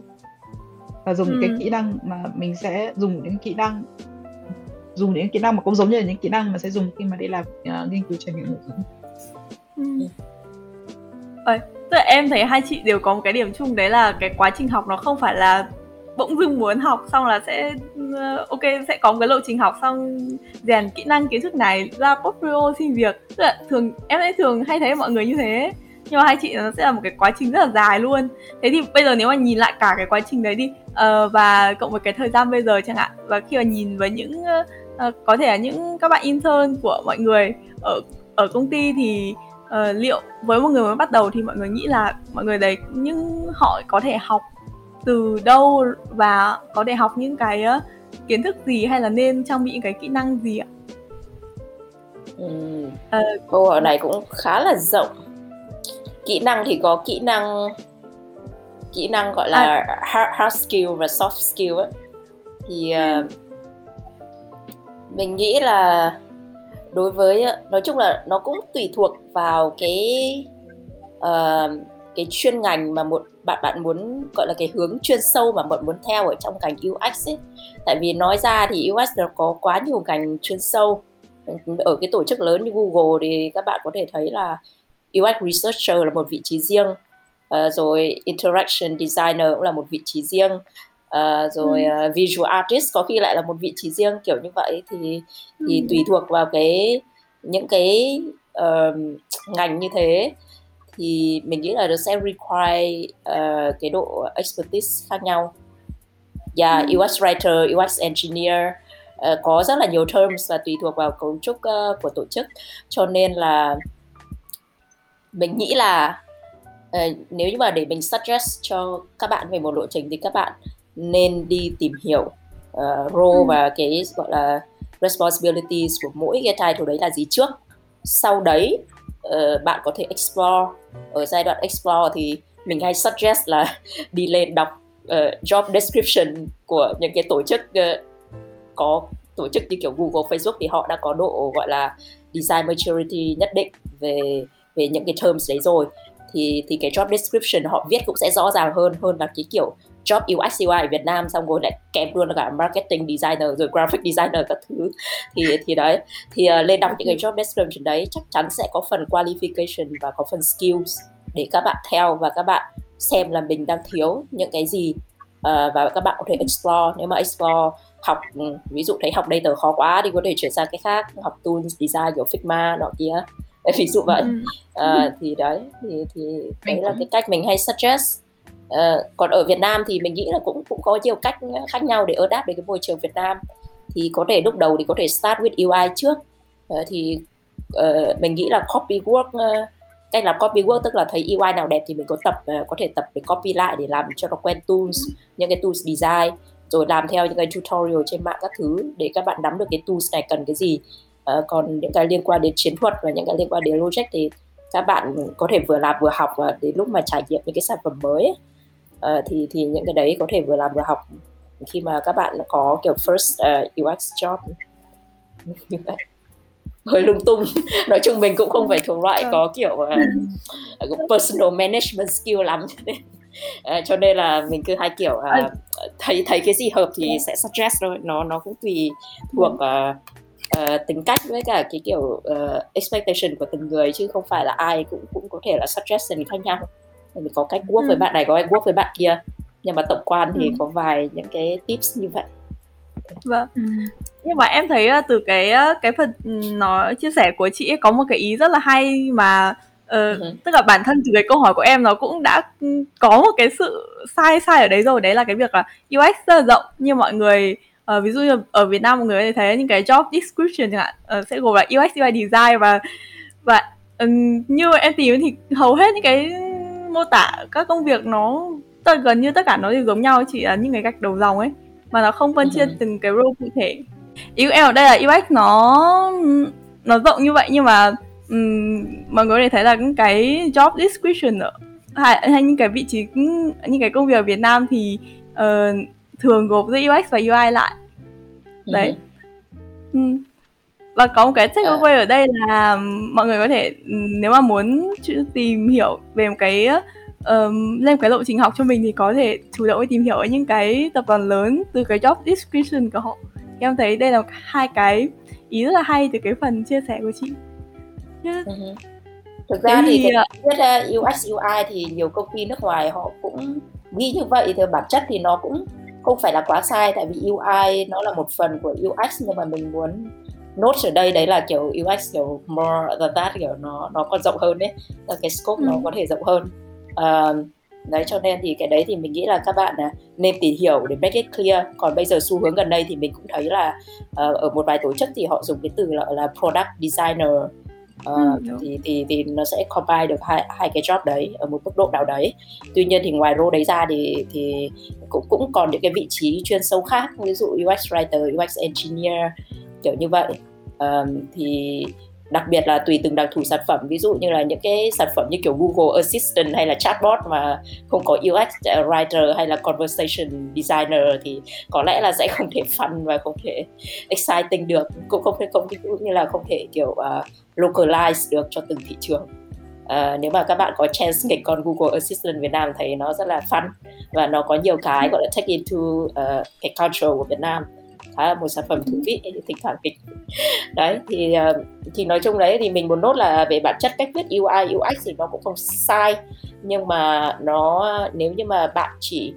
và dùng những cái Ừ. kỹ năng mà mình sẽ dùng những kỹ năng dùng những kỹ năng mà cũng giống như là những kỹ năng mà sẽ dùng khi mà đi làm ờ, nghiên cứu trải nghiệm nội dung Ừ. Ơi, tức là em thấy hai chị đều có một cái điểm chung đấy là cái quá trình học nó không phải là bỗng dưng muốn học xong là sẽ ờ, ok sẽ có một cái lộ trình học xong rèn kỹ năng kiến thức này ra portfolio xin việc tức là thường em thấy thường hay thấy mọi người như thế nhưng mà hai chị nó sẽ là một cái quá trình rất là dài luôn thế thì bây giờ nếu mà nhìn lại cả cái quá trình đấy đi ờ, và cộng với cái thời gian bây giờ chẳng hạn và khi mà nhìn với những ờ, có thể là những các bạn intern của mọi người ở ở công ty thì ờ, liệu với một người mới bắt đầu thì mọi người nghĩ là mọi người đấy nhưng họ có thể học từ đâu và có thể học những cái ờ, kiến thức gì hay là nên trang bị những cái kỹ năng gì ạ? Ừm, Ờ. câu hỏi này cũng khá là rộng kỹ năng thì có kỹ năng kỹ năng gọi là hard, hard skill và soft skill ấy. thì ờ, mình nghĩ là đối với nói chung là nó cũng tùy thuộc vào cái ờ, cái chuyên ngành mà một bạn bạn muốn gọi là cái hướng chuyên sâu mà bạn muốn theo ở trong ngành UX ấy. Tại vì nói ra thì UX nó có quá nhiều ngành chuyên sâu. Ở cái tổ chức lớn như Google thì các bạn có thể thấy là UX researcher là một vị trí riêng. Ờ, rồi interaction designer cũng là một vị trí riêng. Ờ, rồi ờ, visual artist có khi lại là một vị trí riêng kiểu như vậy. Thì thì Ừ. tùy thuộc vào cái những cái ờ, ngành như thế. Thì mình nghĩ là nó sẽ require ờ, cái độ expertise khác nhau. Yeah, Ừ. UX writer, UX engineer ờ, có rất là nhiều terms và tùy thuộc vào cấu trúc ờ, của tổ chức. Cho nên là mình nghĩ là ờ, nếu như mà để mình suggest cho các bạn về một lộ trình thì các bạn nên đi tìm hiểu ờ, role Ừ. và cái gọi là responsibilities của mỗi cái title đấy là gì trước sau đấy ờ, bạn có thể explore ở giai đoạn explore thì mình hay suggest là đi lên đọc ờ, job description của những cái tổ chức ờ, có tổ chức như kiểu Google, Facebook thì họ đã có độ gọi là design maturity nhất định về về những cái terms đấy rồi thì thì cái job description họ viết cũng sẽ rõ ràng hơn hơn là cái kiểu job UX UI ở Việt Nam xong rồi lại kèm luôn là cả marketing designer rồi graphic designer các thứ. Thì thì đấy thì uh, lên đọc những cái job description đấy chắc chắn sẽ có phần qualification và có phần skills để các bạn theo và các bạn xem là mình đang thiếu những cái gì uh, và các bạn có thể explore. Nếu mà explore học ừ, ví dụ thấy học đây tờ khó quá thì có thể chuyển sang cái khác học tools design kiểu Figma nọ kia ví dụ vậy. Ừ. Ờ, thì đấy thì thì đấy là cái cách mình hay suggest. Ờ, còn ở Việt Nam thì mình nghĩ là cũng cũng có nhiều cách khác nhau để adapt đến cái môi trường Việt Nam. Thì có thể lúc đầu thì có thể start with UI trước. Ờ, thì ờ, mình nghĩ là copy work ờ, cách làm copy work tức là thấy UI nào đẹp thì mình có tập ờ, có thể tập để copy lại để làm cho nó quen tools những cái tools design rồi làm theo những cái tutorial trên mạng các thứ để các bạn nắm được cái tools này cần cái gì Ờ, còn những cái liên quan đến chiến thuật và những cái liên quan đến logic thì các bạn có thể vừa làm vừa học và đến lúc mà trải nghiệm những cái sản phẩm mới ấy, ờ, thì thì những cái đấy có thể vừa làm vừa học khi mà các bạn có kiểu first ờ, UX job. Như vậy hơi lung tung. Nói chung mình cũng không phải thuộc loại có kiểu cũng personal management skill lắm. Cho nên ờ, cho nên là mình cứ hay kiểu ờ, thấy thấy cái gì hợp thì sẽ suggest thôi. Nó nó cũng tùy thuộc ờ, ờ, tính cách với cả cái kiểu ờ, expectation của từng người chứ không phải là ai cũng cũng có thể là suggestion khác nhau mình có cách work với Ừ. bạn này có cách work với bạn kia nhưng mà tổng quan thì Ừ. có vài những cái tips như vậy Vâng. Ừ. Nhưng mà em thấy ờ, từ cái cái phần ừ, nó chia sẻ của chị ấy có một cái ý rất là hay mà ờ, Ừ. tức là bản thân từ cái câu hỏi của em nó cũng đã ừ, có một cái sự sai sai ở đấy rồi đấy là cái việc là UX rất là rộng như mọi người ờ, ví dụ như ở Việt Nam mọi người có thể thấy những cái job description chẳng hạn ờ, sẽ gồm là UX UI design và và ừm, như em tìm thì hầu hết những cái mô tả các công việc nó tất gần như tất cả nó đều giống nhau chỉ là những cái gạch đầu dòng ấy mà nó không phân chia Ừ. từng cái role cụ thể ý em ở đây là UX nó nó rộng như vậy nhưng mà ừm, mọi người có thể thấy là những cái job description ở hay, hay những cái vị trí những cái công việc ở Việt Nam thì ờ, thường gộp giữa UX và UI lại đấy Ừ. và có một cái takeaway ở đây là mọi người có thể ừ, nếu mà muốn tìm hiểu về một cái um, lên cái lộ trình học cho mình thì có thể chủ động tìm hiểu ở những cái tập đoàn lớn từ cái job description của họ em thấy đây là hai cái ý rất là hay từ cái phần chia sẻ của chị yeah. uh-huh. thực ra thì, thì biết uh, UX UI thì nhiều công ty nước ngoài họ cũng ghi như vậy thì bản chất thì nó cũng không phải là quá sai tại vì UI nó là một phần của UX nhưng mà mình muốn nốt ở đây đấy là kiểu UX kiểu more than that kiểu nó nó còn rộng hơn đấy là cái scope ừ. nó có thể rộng hơn. Uh, đấy cho nên thì cái đấy thì mình nghĩ là các bạn uh, nên tìm hiểu để make it clear. Còn bây giờ xu hướng gần đây thì mình cũng thấy là uh, ở một vài tổ chức thì họ dùng cái từ là, là product designer Uh, ừ, thì thì thì nó sẽ combine được hai hai cái job đấy ở một mức độ nào đấy. Tuy nhiên thì ngoài role đấy ra thì thì cũng cũng còn những cái vị trí chuyên sâu khác ví dụ UX writer UX engineer kiểu như vậy. Um, thì đặc biệt là tùy từng đặc thù sản phẩm. Ví dụ như là những cái sản phẩm như kiểu Google Assistant hay là chatbot mà không có UX writer hay là conversation designer thì có lẽ là sẽ không thể fun và không thể exciting được. Cũng không thể không cũng như là không thể kiểu uh, localize được cho từng thị trường. Uh, nếu mà các bạn có chance nghịch con Google Assistant Việt Nam thấy nó rất là fun và nó có nhiều cái gọi là take into uh, cái culture của Việt Nam khá là một sản phẩm thú vị thỉnh thoảng kịch. Đấy thì ờ, thì nói chung đấy thì mình muốn nốt là về bản chất cách viết UI UX thì nó cũng không sai. Nhưng mà nó nếu như mà bạn chỉ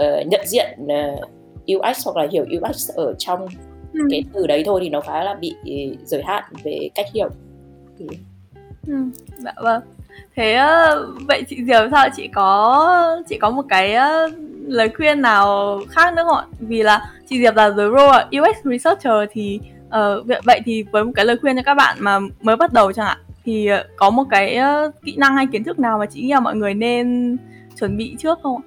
uh, nhận diện uh, UX hoặc là hiểu UX ở trong ừ. cái từ đấy thôi thì nó khá là bị giới hạn về cách hiểu. Thì... ừ. dạ vâng. Thế vậy chị Diệp sao? Chị có chị có một cái lời khuyên nào khác nữa không ạ vì là chị Diệp là the role UX researcher thì uh, vậy thì với một cái lời khuyên cho các bạn mà mới bắt đầu chẳng hạn thì uh, có một cái uh, kỹ năng hay kiến thức nào mà chị nghĩ là mọi người nên chuẩn bị trước không ạ?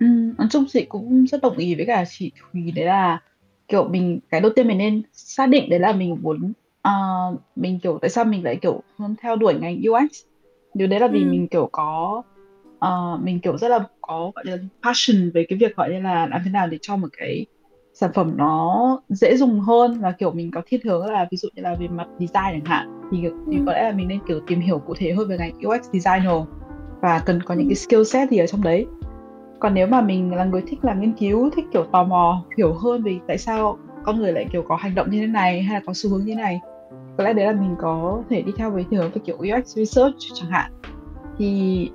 Ừ, nói chung chị cũng rất đồng ý với cả chị Thùy đấy là kiểu mình cái đầu tiên mình nên xác định đấy là mình muốn uh, mình kiểu tại sao mình lại kiểu theo đuổi ngành UX điều đấy là vì ừ. mình kiểu có uh, mình kiểu rất là có gọi là passion về cái việc gọi như là làm thế nào để cho một cái sản phẩm nó dễ dùng hơn và kiểu mình có thiên hướng là ví dụ như là về mặt design chẳng hạn thì, thì ừ. có lẽ là mình nên kiểu tìm hiểu cụ thể hơn về ngành UX designer và cần có những cái skill set gì ở trong đấy. Còn nếu mà mình là người thích làm nghiên cứu thích kiểu tò mò hiểu hơn về tại sao con người lại kiểu có hành động như thế này hay là có xu hướng như thế này có lẽ đấy là mình có thể đi theo với hướng về kiểu UX research chẳng hạn. Thì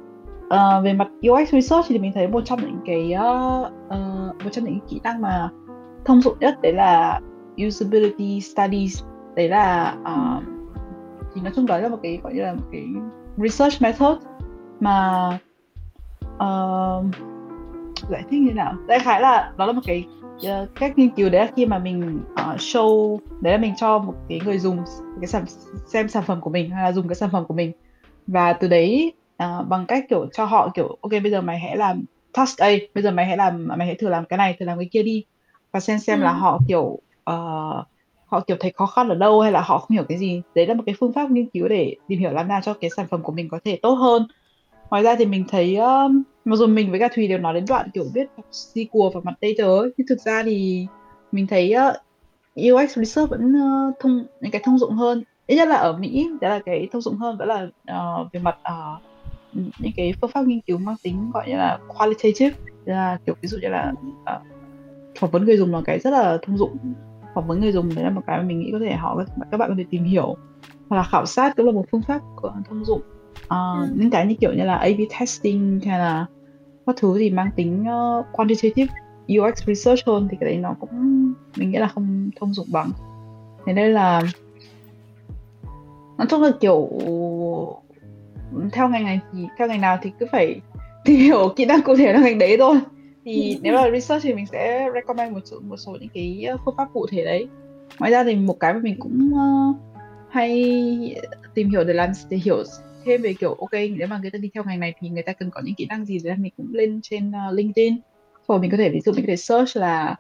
uh, về mặt UX research thì mình thấy một trong những cái uh, uh, một trong những kỹ năng mà thông dụng nhất đấy là usability studies. Đấy là uh, thì nói chung đó là một cái gọi như là một cái research method mà uh, giải thích như nào? Đại khái là đó là một cái uh, cách nghiên cứu đấy là khi mà mình uh, show đấy là mình cho một cái người dùng cái sản xem sản phẩm của mình hay là dùng cái sản phẩm của mình. Và từ đấy uh, bằng cách kiểu cho họ kiểu ok bây giờ mày hãy làm task A bây giờ mày hãy làm mày hãy thử làm cái này thử làm cái kia đi. Và xem xem ừ. là họ kiểu uh, họ kiểu thấy khó khăn ở đâu hay là họ không hiểu cái gì. Đấy là một cái phương pháp nghiên cứu để tìm hiểu làm nào cho cái sản phẩm của mình có thể tốt hơn. Ngoài ra thì mình thấy um, mặc dù mình với cả thùy đều nói đến đoạn kiểu viết SQL và mặt data ấy, nhưng thực ra thì mình thấy uh, UX research vẫn uh, thông những cái thông dụng hơn. Ít nhất là ở Mỹ đó là cái thông dụng hơn vẫn là uh, về mặt uh, những cái phương pháp nghiên cứu mang tính gọi như là qualitative là kiểu ví dụ như là uh, phỏng vấn người dùng là cái rất là thông dụng. Phỏng vấn người dùng đấy là một cái mà mình nghĩ có thể họ các bạn có thể tìm hiểu. Hoặc là khảo sát cũng là một phương pháp thông dụng. Uh, ừ. những cái như kiểu như là A/B testing hay là các thứ thì mang tính uh, quantitative. UX research hơn thì cái đấy nó cũng mình nghĩ là không thông dụng bằng. Thế nên là nói chung là kiểu theo ngành này thì theo ngành nào thì cứ phải tìm hiểu kỹ năng cụ thể là ngành đấy thôi. Thì ừ. nếu là research thì mình sẽ recommend một số một số những cái ờ, phương pháp cụ thể đấy. Ngoài ra thì một cái mà mình cũng uh, hay tìm hiểu để làm để hiểu thêm về kiểu ok nếu mà người ta đi theo ngành này thì người ta cần có những kỹ năng gì thì mình cũng lên trên uh, LinkedIn. Rồi mình có thể ví dụ mình có thể search là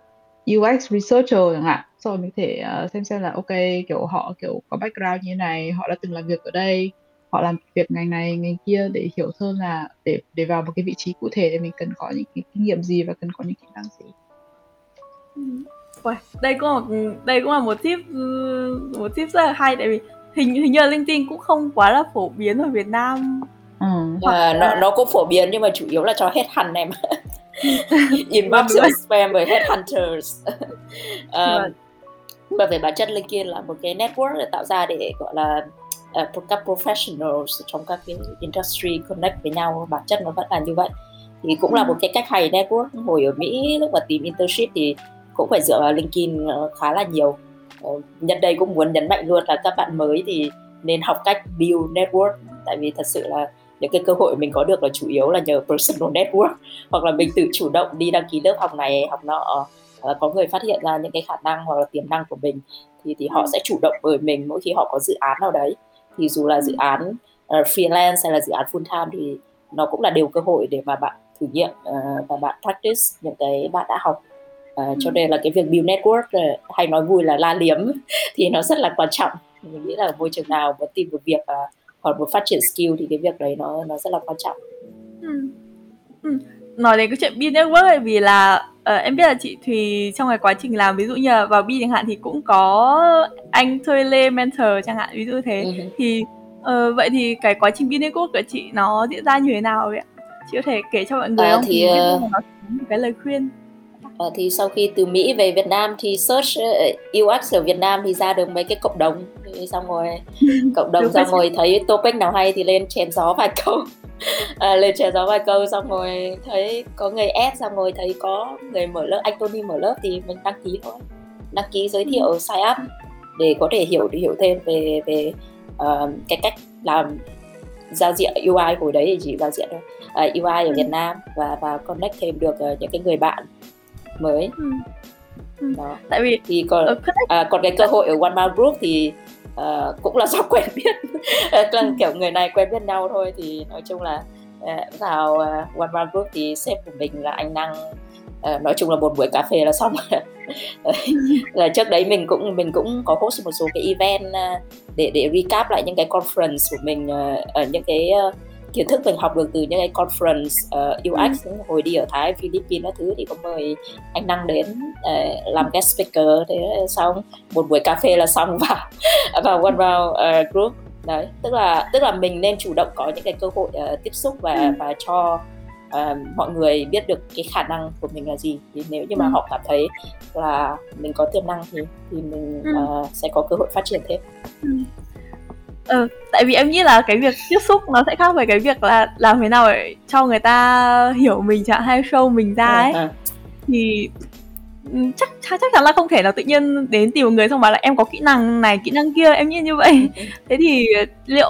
UX researcher chẳng hạn. Rồi mình có thể uh, xem xem là ok kiểu họ kiểu có background như thế này họ đã từng làm việc ở đây họ làm việc ngành này ngành kia để hiểu hơn là để để vào một cái vị trí cụ thể thì mình cần có những cái kinh nghiệm gì và cần có những kỹ năng gì. Uầy, đây cũng là đây cũng là một tip một tip rất là hay tại vì hình hình như là LinkedIn cũng không quá là phổ biến ở Việt Nam. Ừ. à, nó nó cũng phổ biến nhưng mà chủ yếu là cho hết hẳn em. Inbox spam với headhunters um, và về bản chất LinkedIn là một cái network để tạo ra để gọi là uh, các professionals trong các cái industry connect với nhau bản chất nó vẫn là như vậy. Thì cũng là một cái cách hay network hồi ở Mỹ lúc mà tìm internship thì cũng phải dựa vào LinkedIn khá là nhiều. Uh, nhân đây cũng muốn nhấn mạnh luôn là các bạn mới thì nên học cách build network tại vì thật sự là những cái cơ hội mình có được là chủ yếu là nhờ personal network hoặc là mình tự chủ động đi đăng ký lớp học này học nọ uh, có người phát hiện ra những cái khả năng hoặc là tiềm năng của mình thì thì họ ừ. sẽ chủ động mời mình mỗi khi họ có dự án nào đấy thì dù là dự án uh, freelance hay là dự án full time thì nó cũng là đều cơ hội để mà bạn thử nghiệm uh, và bạn practice những cái bạn đã học uh, cho nên là cái việc build network uh, hay nói vui là la liếm thì nó rất là quan trọng mình nghĩ là môi trường nào muốn tìm được việc uh, hoặc muốn phát triển skill thì cái việc đấy nó nó rất là quan trọng ừ. Ừ. nói đến cái chuyện build network ấy vì là uh, em biết là chị Thùy trong cái quá trình làm ví dụ như là vào bi chẳng hạn thì cũng có anh thuê lê mentor chẳng hạn ví dụ thế. Ừ. thì uh, vậy thì cái quá trình build network của chị nó diễn ra như thế nào vậy ạ? Chị có thể kể cho mọi người à, không? thì uh, cái lời khuyên uh, thì sau khi từ Mỹ về Việt Nam thì search uh, UX ở Việt Nam thì ra được mấy cái cộng đồng. Thì xong rồi cộng đồng xong rồi. thấy topic nào hay thì lên chèn gió vài câu. À, lên chèn gió vài câu xong rồi thấy có người add xong rồi thấy có người mở lớp anh Tony mở lớp thì mình đăng ký thôi. Đăng ký giới thiệu ừ. sign up để có thể hiểu hiểu thêm về về uh, cái cách làm giao diện UI hồi đấy thì chỉ giao diện thôi. Uh, UI ở ừ. Việt Nam và và connect thêm được uh, những cái người bạn mới ừ. Ừ. Đó. tại vì thì còn à, còn cái cơ hội ở One Man Group thì uh, cũng là do quen biết là kiểu người này quen biết nhau thôi thì nói chung là uh, vào uh, One Man Group thì sếp của mình là anh năng uh, nói chung là một buổi cà phê là xong là trước đấy mình cũng mình cũng có host một số cái event để để recap lại những cái conference của mình ở những cái kiến thức mình học được từ những cái conference uh, UX ừ. hồi đi ở Thái Philippines các thứ thì có mời anh Năng đến uh, làm guest speaker thế xong một buổi cà phê là xong vào vào one round uh, group đấy tức là tức là mình nên chủ động có những cái cơ hội uh, tiếp xúc và ừ. và cho uh, mọi người biết được cái khả năng của mình là gì thì nếu như mà ừ. họ cảm thấy là mình có tiềm năng thì thì mình uh, sẽ có cơ hội phát triển thêm ừ. Ừ, tại vì em nghĩ là cái việc tiếp xúc nó sẽ khác với cái việc là làm thế nào để cho người ta hiểu mình chẳng hay show mình ra ấy. À, à. Thì ừ, chắc chắc chắn là không thể nào tự nhiên đến tìm một người xong bảo là em có kỹ năng này kỹ năng kia em nghĩ như vậy ừ. thế thì liệu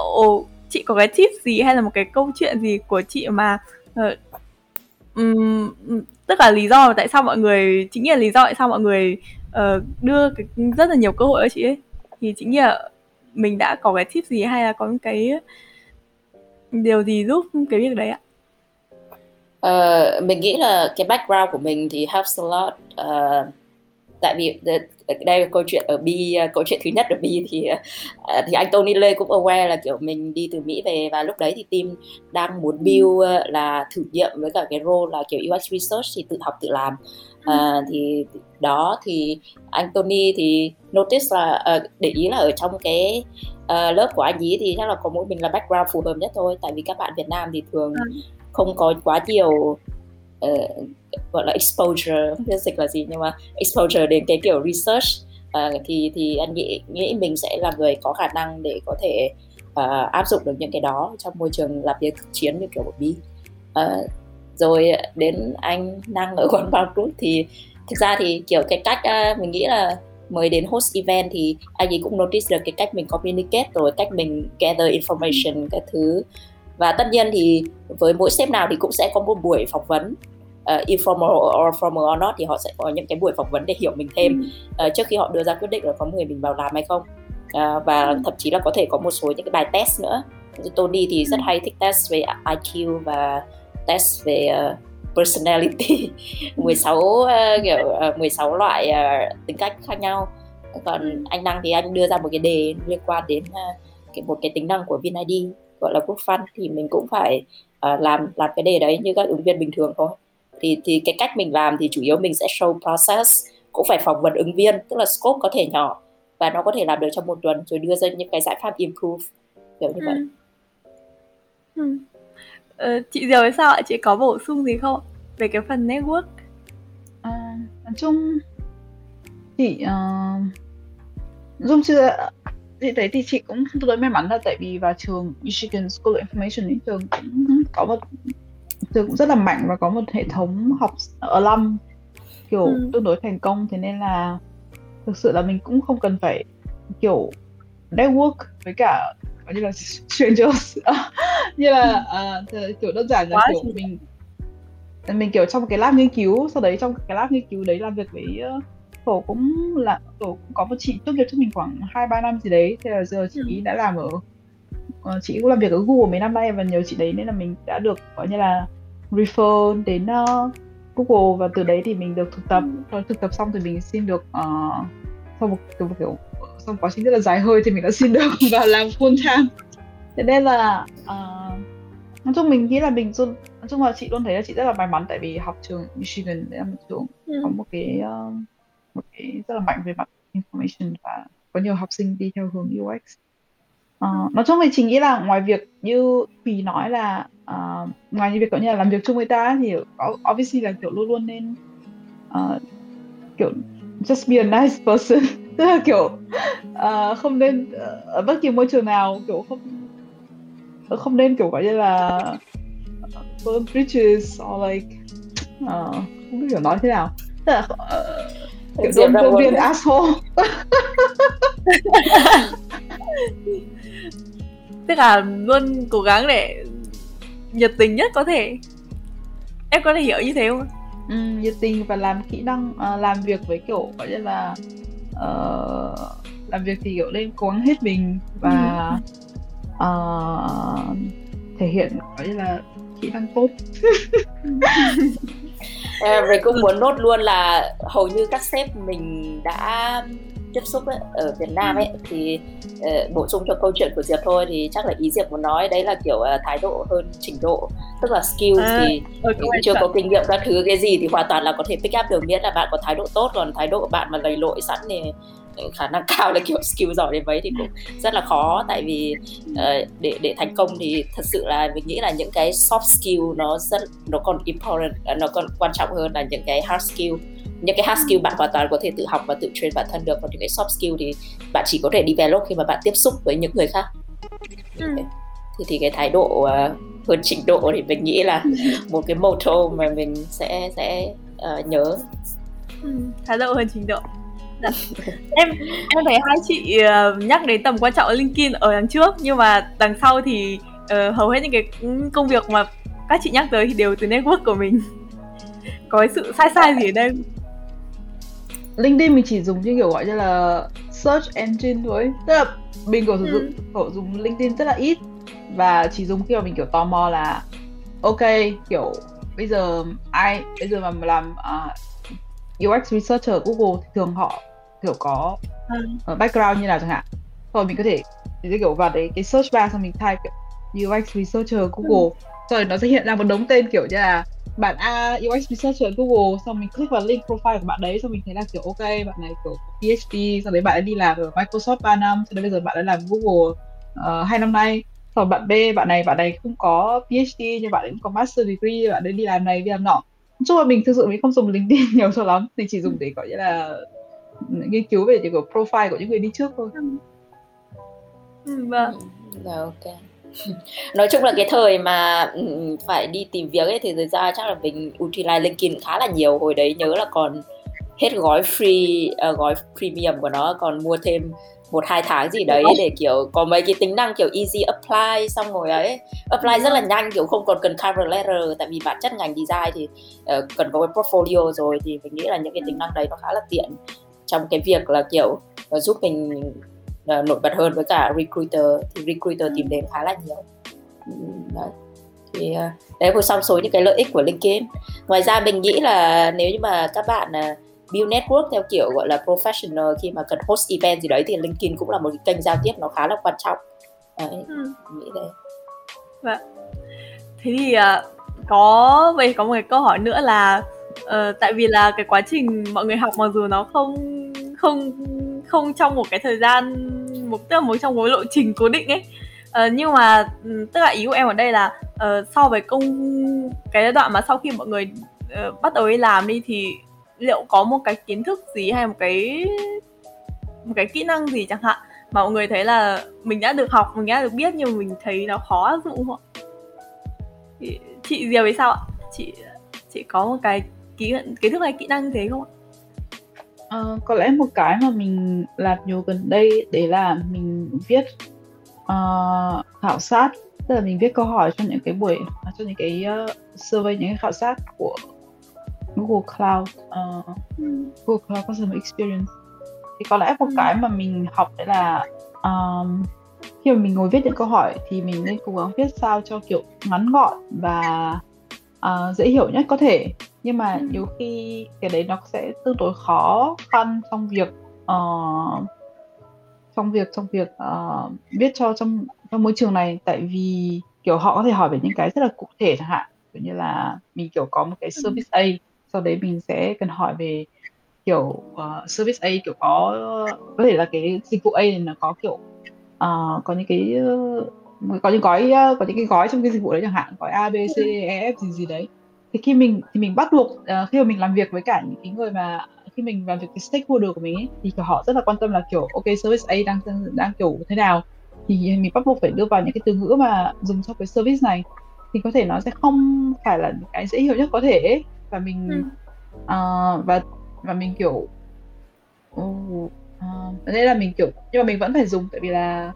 chị có cái tip gì hay là một cái câu chuyện gì của chị mà uh, um, tức là lý do tại sao mọi người chính là lý do tại sao mọi người uh, đưa cái, rất là nhiều cơ hội cho chị ấy thì chính là mình đã có cái tip gì hay là có cái điều gì giúp cái việc đấy ạ? Uh, mình nghĩ là cái background của mình thì helps a lot. Uh, tại vì đây là câu chuyện ở bi câu chuyện thứ nhất ở bi thì uh, thì anh Tony Lê cũng aware là kiểu mình đi từ Mỹ về và lúc đấy thì team đang muốn build uh, là thử nghiệm với cả cái role là kiểu UX research thì tự học tự làm uh, thì đó thì anh Tony thì notice là uh, để ý là ở trong cái uh, lớp của anh ý thì chắc là có mỗi mình là background phù hợp nhất thôi. Tại vì các bạn Việt Nam thì thường ừ. không có quá nhiều uh, gọi là exposure không biết dịch là gì nhưng mà exposure đến cái kiểu research. Uh, thì thì anh nghĩ nghĩ mình sẽ là người có khả năng để có thể uh, áp dụng được những cái đó trong môi trường làm việc thực chiến như kiểu của bi. Uh, rồi đến anh năng ở quán bar group thì thực ra thì kiểu cái cách mình nghĩ là mới đến host event thì anh ấy cũng notice được cái cách mình communicate rồi cách mình gather information các thứ. Và tất nhiên thì với mỗi sếp nào thì cũng sẽ có một buổi phỏng vấn uh, informal or formal or not thì họ sẽ có những cái buổi phỏng vấn để hiểu mình thêm. Uh, trước khi họ đưa ra quyết định là có người mình vào làm hay không. Uh, và ừ. thậm chí là có thể có một số những cái bài test nữa. Tony thì rất ừ. hay thích test về IQ và test về uh, personality. 16 uh, kiểu uh, 16 loại uh, tính cách khác nhau. Còn anh năng thì anh đưa ra một cái đề liên quan đến uh, cái một cái tính năng của VinID gọi là group fund thì mình cũng phải uh, làm làm cái đề đấy như các ứng viên bình thường thôi. Thì thì cái cách mình làm thì chủ yếu mình sẽ show process cũng phải phỏng vấn ứng viên tức là scope có thể nhỏ và nó có thể làm được trong một tuần rồi đưa ra những cái giải pháp improve kiểu như vậy. Ừ. Ờ, chị Diều sao ạ? Chị có bổ sung gì không? Về cái phần network. À, nói chung chị uh, dung chưa chị thấy thì chị cũng tương đối may mắn là tại vì vào trường Michigan School of Information ấy trường cũng có một trường cũng rất là mạnh và có một hệ thống học ở lâm kiểu ừ. tương đối thành công. Thế nên là thực sự là mình cũng không cần phải kiểu network với cả như là strangers như là uh, kiểu đơn giản là Quá kiểu mình mình kiểu trong cái lab nghiên cứu sau đấy trong cái lab nghiên cứu đấy làm việc với uh, tổ cũng là tổ cũng có một chị tốt nghiệp cho mình khoảng hai ba năm gì đấy thế là giờ chị ừ. đã làm ở uh, chị cũng làm việc ở Google mấy năm nay và nhờ chị đấy nên là mình đã được gọi như là refer đến uh, Google và từ đấy thì mình được thực tập ừ. thực tập xong thì mình xin được uh, sau một kiểu, kiểu sau quá trình rất là dài hơi thì mình đã xin được vào làm full time. Thế nên là uh, nói chung mình nghĩ là mình luôn nói chung là chị luôn thấy là chị rất là may mắn tại vì học trường Michigan đấy là một trường ừ. có một cái uh, một cái rất là mạnh về mặt information và có nhiều học sinh đi theo hướng UX uh, nói chung thì chị nghĩ là ngoài việc như Thùy nói là uh, ngoài như việc có như là làm việc chung với ta thì obviously là kiểu luôn luôn nên uh, kiểu just be a nice person tức là kiểu uh, không nên uh, ở bất kỳ môi trường nào kiểu không không nên kiểu gọi như là burn bridges or like uh, không biết kiểu nói thế nào. Tức là uh, kiểu an asshole. Tức là luôn cố gắng để nhiệt tình nhất có thể. Em có thể hiểu như thế không? Ừ, nhiệt tình và làm kỹ năng uh, làm việc với kiểu gọi như là uh, làm việc thì kiểu lên cố gắng hết mình và uh, thể hiện gọi như là kỹ năng tốt. À, mình cũng muốn nốt luôn là hầu như các sếp mình đã tiếp xúc ấy, ở Việt Nam ấy thì uh, bổ sung cho câu chuyện của Diệp thôi thì chắc là ý Diệp muốn nói đấy là kiểu uh, thái độ hơn trình độ tức là skill à, thì okay, chưa có kinh nghiệm các thứ cái gì thì hoàn toàn là có thể pick up được miễn là bạn có thái độ tốt còn thái độ của bạn mà lầy lội sẵn thì khả năng cao là kiểu skill giỏi đến mấy thì cũng rất là khó. Tại vì uh, để để thành công thì thật sự là mình nghĩ là những cái soft skill nó rất nó còn important nó còn quan trọng hơn là những cái hard skill những cái hard skill bạn hoàn toàn có thể tự học và tự train bản thân được. Còn những cái soft skill thì bạn chỉ có thể develop khi mà bạn tiếp xúc với những người khác. Ừ. thì thì cái thái độ uh, hơn trình độ thì mình nghĩ là một cái motto mà mình sẽ sẽ uh, nhớ. Ừ, thái độ hơn trình độ. Dạ. em em thấy hai chị uh, nhắc đến tầm quan trọng LinkedIn ở đằng trước nhưng mà đằng sau thì uh, hầu hết những cái công việc mà các chị nhắc tới thì đều từ network của mình. Có sự sai sai gì ở đây LinkedIn mình chỉ dùng như kiểu gọi như là search engine thôi. Tức là mình có sử dụng ừ. dùng LinkedIn rất là ít. Và chỉ dùng khi mà mình kiểu tò mò là ok kiểu bây giờ ai bây giờ mà làm uh, UX researcher ở Google thì thường họ kiểu có uh, background như nào chẳng hạn. Rồi mình có thể kiểu vào đấy cái search bar xong mình type kiểu UX researcher Google ừ. Rồi nó sẽ hiện ra một đống tên kiểu như là bạn A UX researcher Google xong mình click vào link profile của bạn đấy xong mình thấy là kiểu ok bạn này kiểu PhD sau đấy bạn ấy đi làm ở Microsoft 3 năm sau đấy bây giờ bạn đã làm Google uh, hai năm nay. Còn bạn B bạn này bạn này không có PhD nhưng bạn ấy cũng có master degree bạn ấy đi làm này đi làm nọ. Chung là mình thực sự mình không dùng LinkedIn nhiều cho lắm mình chỉ dùng để gọi như là nghiên cứu về những cái profile của những người đi trước thôi. Ừ, vâng. Ừ, ok nói chung là cái thời mà ừ, phải đi tìm việc ấy thì thực ra chắc là mình utilize LinkedIn khá là nhiều. Hồi đấy nhớ là còn hết gói free uh, gói premium của nó còn mua thêm một hai tháng gì đấy để kiểu có mấy cái tính năng kiểu easy apply xong rồi ấy. Apply rất là nhanh kiểu không còn cần cover letter tại vì bản chất ngành design thì uh, cần có cái portfolio rồi thì mình nghĩ là những cái tính năng đấy nó khá là tiện trong cái việc là kiểu giúp mình uh, nổi bật hơn với cả recruiter thì recruiter tìm đến khá là nhiều. Đấy. Thì uh, đấy một trong số những cái lợi ích của LinkedIn. Ngoài ra mình nghĩ là nếu như mà các bạn uh, build network theo kiểu gọi là professional khi mà cần host event gì đấy thì LinkedIn cũng là một cái kênh giao tiếp nó khá là quan trọng. Đấy, ừ. nghĩ thế. Vâng. Thế thì uh, có vậy có một cái câu hỏi nữa là uh, tại vì là cái quá trình mọi người học mặc dù nó không không không trong một cái thời gian một tức là một trong một lộ trình cố định ấy. Uh, nhưng mà ừ, tức là ý của em ở đây là uh, so với công cái giai đoạn mà sau khi mọi người uh, bắt đầu đi làm đi thì liệu có một cái kiến thức gì hay một cái một cái kỹ năng gì chẳng hạn mà mọi người thấy là mình đã được học mình đã được biết nhưng mà mình thấy nó khó áp dụng không chị, chị vì thì sao ạ? Chị chị có một cái kiến kiến thức hay kỹ năng thế không ạ? Ờ, có lẽ một cái mà mình làm nhiều gần đây đấy là mình viết ờ, khảo sát. Tức là mình viết câu hỏi cho những cái buổi cho những cái uh, survey những cái khảo sát của Google Cloud uh, Google Cloud Customer Experience. Thì có lẽ một cái mà mình học đấy là um, khi mà mình ngồi viết những câu hỏi thì mình nên cố gắng viết sao cho kiểu ngắn gọn và uh, dễ hiểu nhất có thể nhưng mà ừ. nhiều khi cái đấy nó sẽ tương đối khó khăn trong việc uh, trong việc trong việc uh, viết cho trong trong môi trường này tại vì kiểu họ có thể hỏi về những cái rất là cụ thể chẳng hạn kiểu như là mình kiểu có một cái ừ. service A sau đấy mình sẽ cần hỏi về kiểu uh, service A kiểu có có thể là cái dịch vụ A này nó có kiểu uh, có những cái có những gói có những cái gói trong cái dịch vụ đấy chẳng hạn gói A B C E F gì gì đấy thì khi mình thì mình bắt buộc uh, khi mà mình làm việc với cả những cái người mà khi mình làm việc với stakeholder của mình ấy, thì kiểu họ rất là quan tâm là kiểu ok service A đang đang kiểu thế nào thì mình bắt buộc phải đưa vào những cái từ ngữ mà dùng cho cái service này thì có thể nó sẽ không phải là cái dễ hiểu nhất có thể ấy. và mình ừ. uh, và và mình kiểu uh, uh, nên là mình kiểu nhưng mà mình vẫn phải dùng tại vì là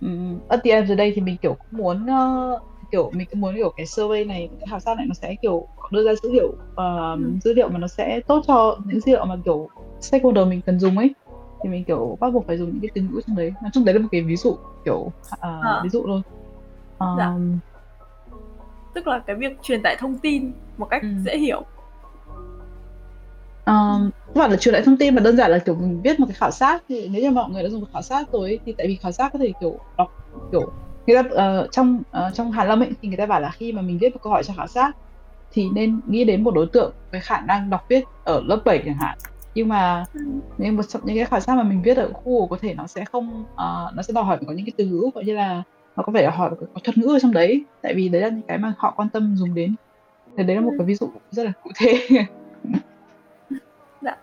um, at the end of the day thì mình kiểu cũng muốn uh, kiểu mình cũng muốn kiểu cái survey này cái khảo sát này nó sẽ kiểu đưa ra dữ liệu uh, dữ liệu mà nó sẽ tốt cho những dữ liệu mà kiểu stakeholder mình cần dùng ấy thì mình kiểu bắt buộc phải dùng những cái từ ngữ trong đấy nói chung đấy là một cái ví dụ kiểu uh, à. ví dụ thôi um, dạ. tức là cái việc truyền tải thông tin một cách ừ. dễ hiểu Um, các là truyền lại thông tin mà đơn giản là kiểu mình viết một cái khảo sát thì nếu như mọi người đã dùng khảo sát rồi thì tại vì khảo sát có thể kiểu đọc kiểu người ta uh, trong uh, trong Hàn Lâm ấy thì người ta bảo là khi mà mình viết một câu hỏi cho khảo sát thì nên nghĩ đến một đối tượng với khả năng đọc viết ở lớp 7 chẳng hạn. Nhưng mà ừ. những một trong những cái khảo sát mà mình viết ở Google có thể nó sẽ không uh, nó sẽ đòi hỏi có những cái từ ngữ gọi như là nó có vẻ hỏi có thuật ngữ ở trong đấy. Tại vì đấy là những cái mà họ quan tâm dùng đến. Thì đấy là một ừ. cái ví dụ rất là cụ thể. Dạ.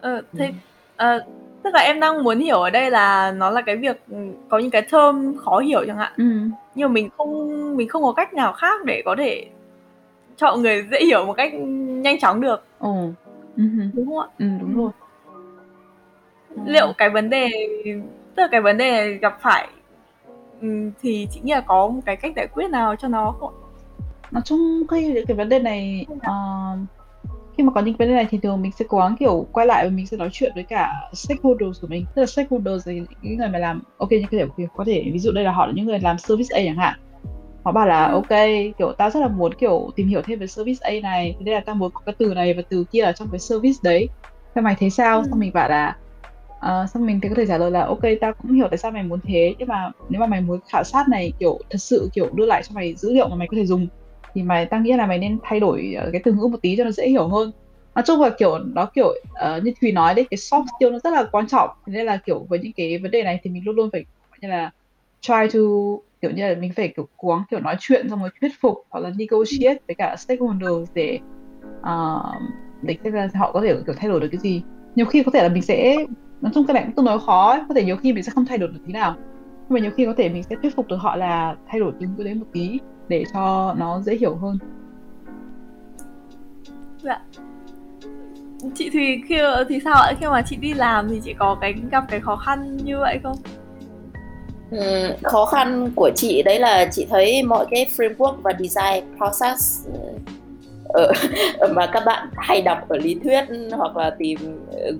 Ờ, thế uh, tức là em đang muốn hiểu ở đây là nó là cái việc ừ, có những cái term khó hiểu chẳng hạn. Ừ. nhưng mà mình không mình không có cách nào khác để có thể cho người dễ hiểu một cách nhanh chóng được. Ừ. Uh-huh. đúng không ạ? Ừ, đúng rồi. Liệu cái vấn đề tức là cái vấn đề này gặp phải thì chị nghĩ là có một cái cách giải quyết nào cho nó không nói chung khi cái vấn đề này uh, khi mà có những vấn đề này thì thường mình sẽ cố gắng kiểu quay lại và mình sẽ nói chuyện với cả stakeholders của mình tức là stakeholders là những người mà làm ok cái thể có thể ví dụ đây là họ là những người làm service A chẳng hạn họ bảo là ừ. ok kiểu tao rất là muốn kiểu tìm hiểu thêm về service A này thế đây là tao muốn có cái từ này và từ kia ở trong cái service đấy sao mày thấy sao ừ. xong mình bảo là uh, xong mình thì có thể trả lời là ok tao cũng hiểu tại sao mày muốn thế nhưng mà nếu mà mày muốn khảo sát này kiểu thật sự kiểu đưa lại cho mày dữ liệu mà mày có thể dùng thì mày tao nghĩ là mày nên thay đổi ờ, cái từ ngữ một tí cho nó dễ hiểu hơn. Nói chung là kiểu nó kiểu uh, như thùy nói đấy cái soft skill nó rất là quan trọng. Nên là kiểu với những cái vấn đề này thì mình luôn luôn phải như là try to kiểu như là mình phải kiểu cố gắng kiểu nói chuyện xong rồi thuyết phục hoặc là negotiate với cả stakeholders để uh, để họ có thể kiểu thay đổi được cái gì. Nhiều khi có thể là mình sẽ nói chung cái này cũng tương đối khó ấy. có thể nhiều khi mình sẽ không thay đổi được tí nào. Nhưng mà nhiều khi có thể mình sẽ thuyết phục được họ là thay đổi từng cái đấy một tí để cho nó dễ hiểu hơn. Dạ. Chị thì khi thì sao ạ? Khi mà chị đi làm thì chị có cái gặp cái khó khăn như vậy không? Ừ, khó khăn của chị đấy là chị thấy mọi cái framework và design process ở, mà các bạn hay đọc ở lý thuyết hoặc là tìm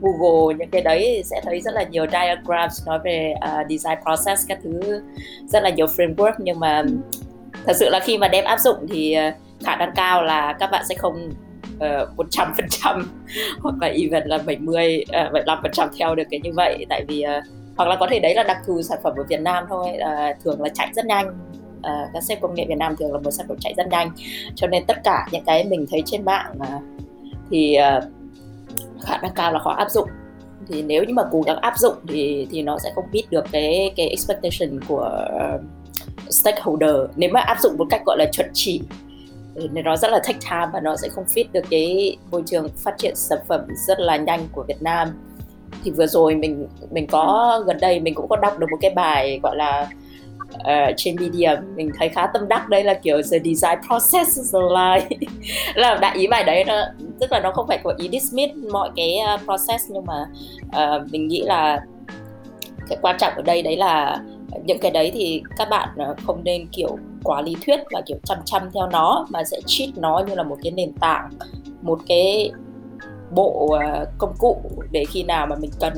Google những cái đấy sẽ thấy rất là nhiều diagrams nói về uh, design process các thứ rất là nhiều framework nhưng mà thật sự là khi mà đem áp dụng thì ờ, khả năng cao là các bạn sẽ không ờ, một trăm phần trăm hoặc là even là 70 bảy mươi ờ, phần trăm theo được cái như vậy. Tại vì uh, hoặc là có thể đấy là đặc thù sản phẩm của Việt Nam thôi uh, thường là chạy rất nhanh. Uh, các sếp công nghệ Việt Nam thường là một sản phẩm chạy rất nhanh. Cho nên tất cả những cái mình thấy trên mạng uh, thì uh, khả năng cao là khó áp dụng. Thì nếu như mà cố gắng áp dụng thì thì nó sẽ không meet được cái cái expectation của uh, stakeholder. Nếu mà áp dụng một cách gọi là chuẩn chỉ ừ, thì nó rất là take time và nó sẽ không fit được cái môi trường phát triển sản phẩm rất là nhanh của Việt Nam. Thì vừa rồi mình mình có gần đây mình cũng có đọc được một cái bài gọi là uh, trên media mình thấy khá tâm đắc. Đây là kiểu the design process is a là đại ý bài đấy nó tức là nó không phải có ý dismiss mọi cái ờ, process nhưng mà uh, mình nghĩ là cái quan trọng ở đây đấy là những cái đấy thì các bạn ờ, không nên kiểu quá lý thuyết và kiểu chăm chăm theo nó mà sẽ treat nó như là một cái nền tảng một cái bộ ờ, công cụ để khi nào mà mình cần.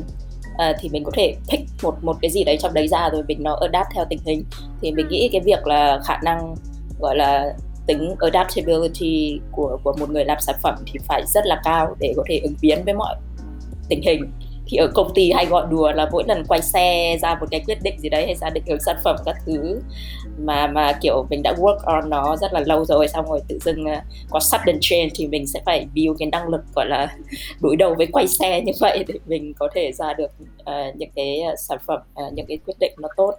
À, thì mình có thể pick một một cái gì đấy trong đấy ra rồi mình nó adapt theo tình hình. Thì mình nghĩ cái việc là khả năng gọi là tính adaptability của của một người làm sản phẩm thì phải rất là cao để có thể ứng biến với mọi tình hình thì ở công ty hay gọi đùa là mỗi lần quay xe ra một cái quyết định gì đấy hay ra định hướng sản phẩm các thứ. Mà mà kiểu mình đã work on nó rất là lâu rồi xong rồi tự dưng à, có sudden change thì mình sẽ phải build cái năng lực gọi là đối đầu với quay xe như vậy để mình có thể ra được uh, những cái à, sản phẩm uh, những cái quyết định nó tốt.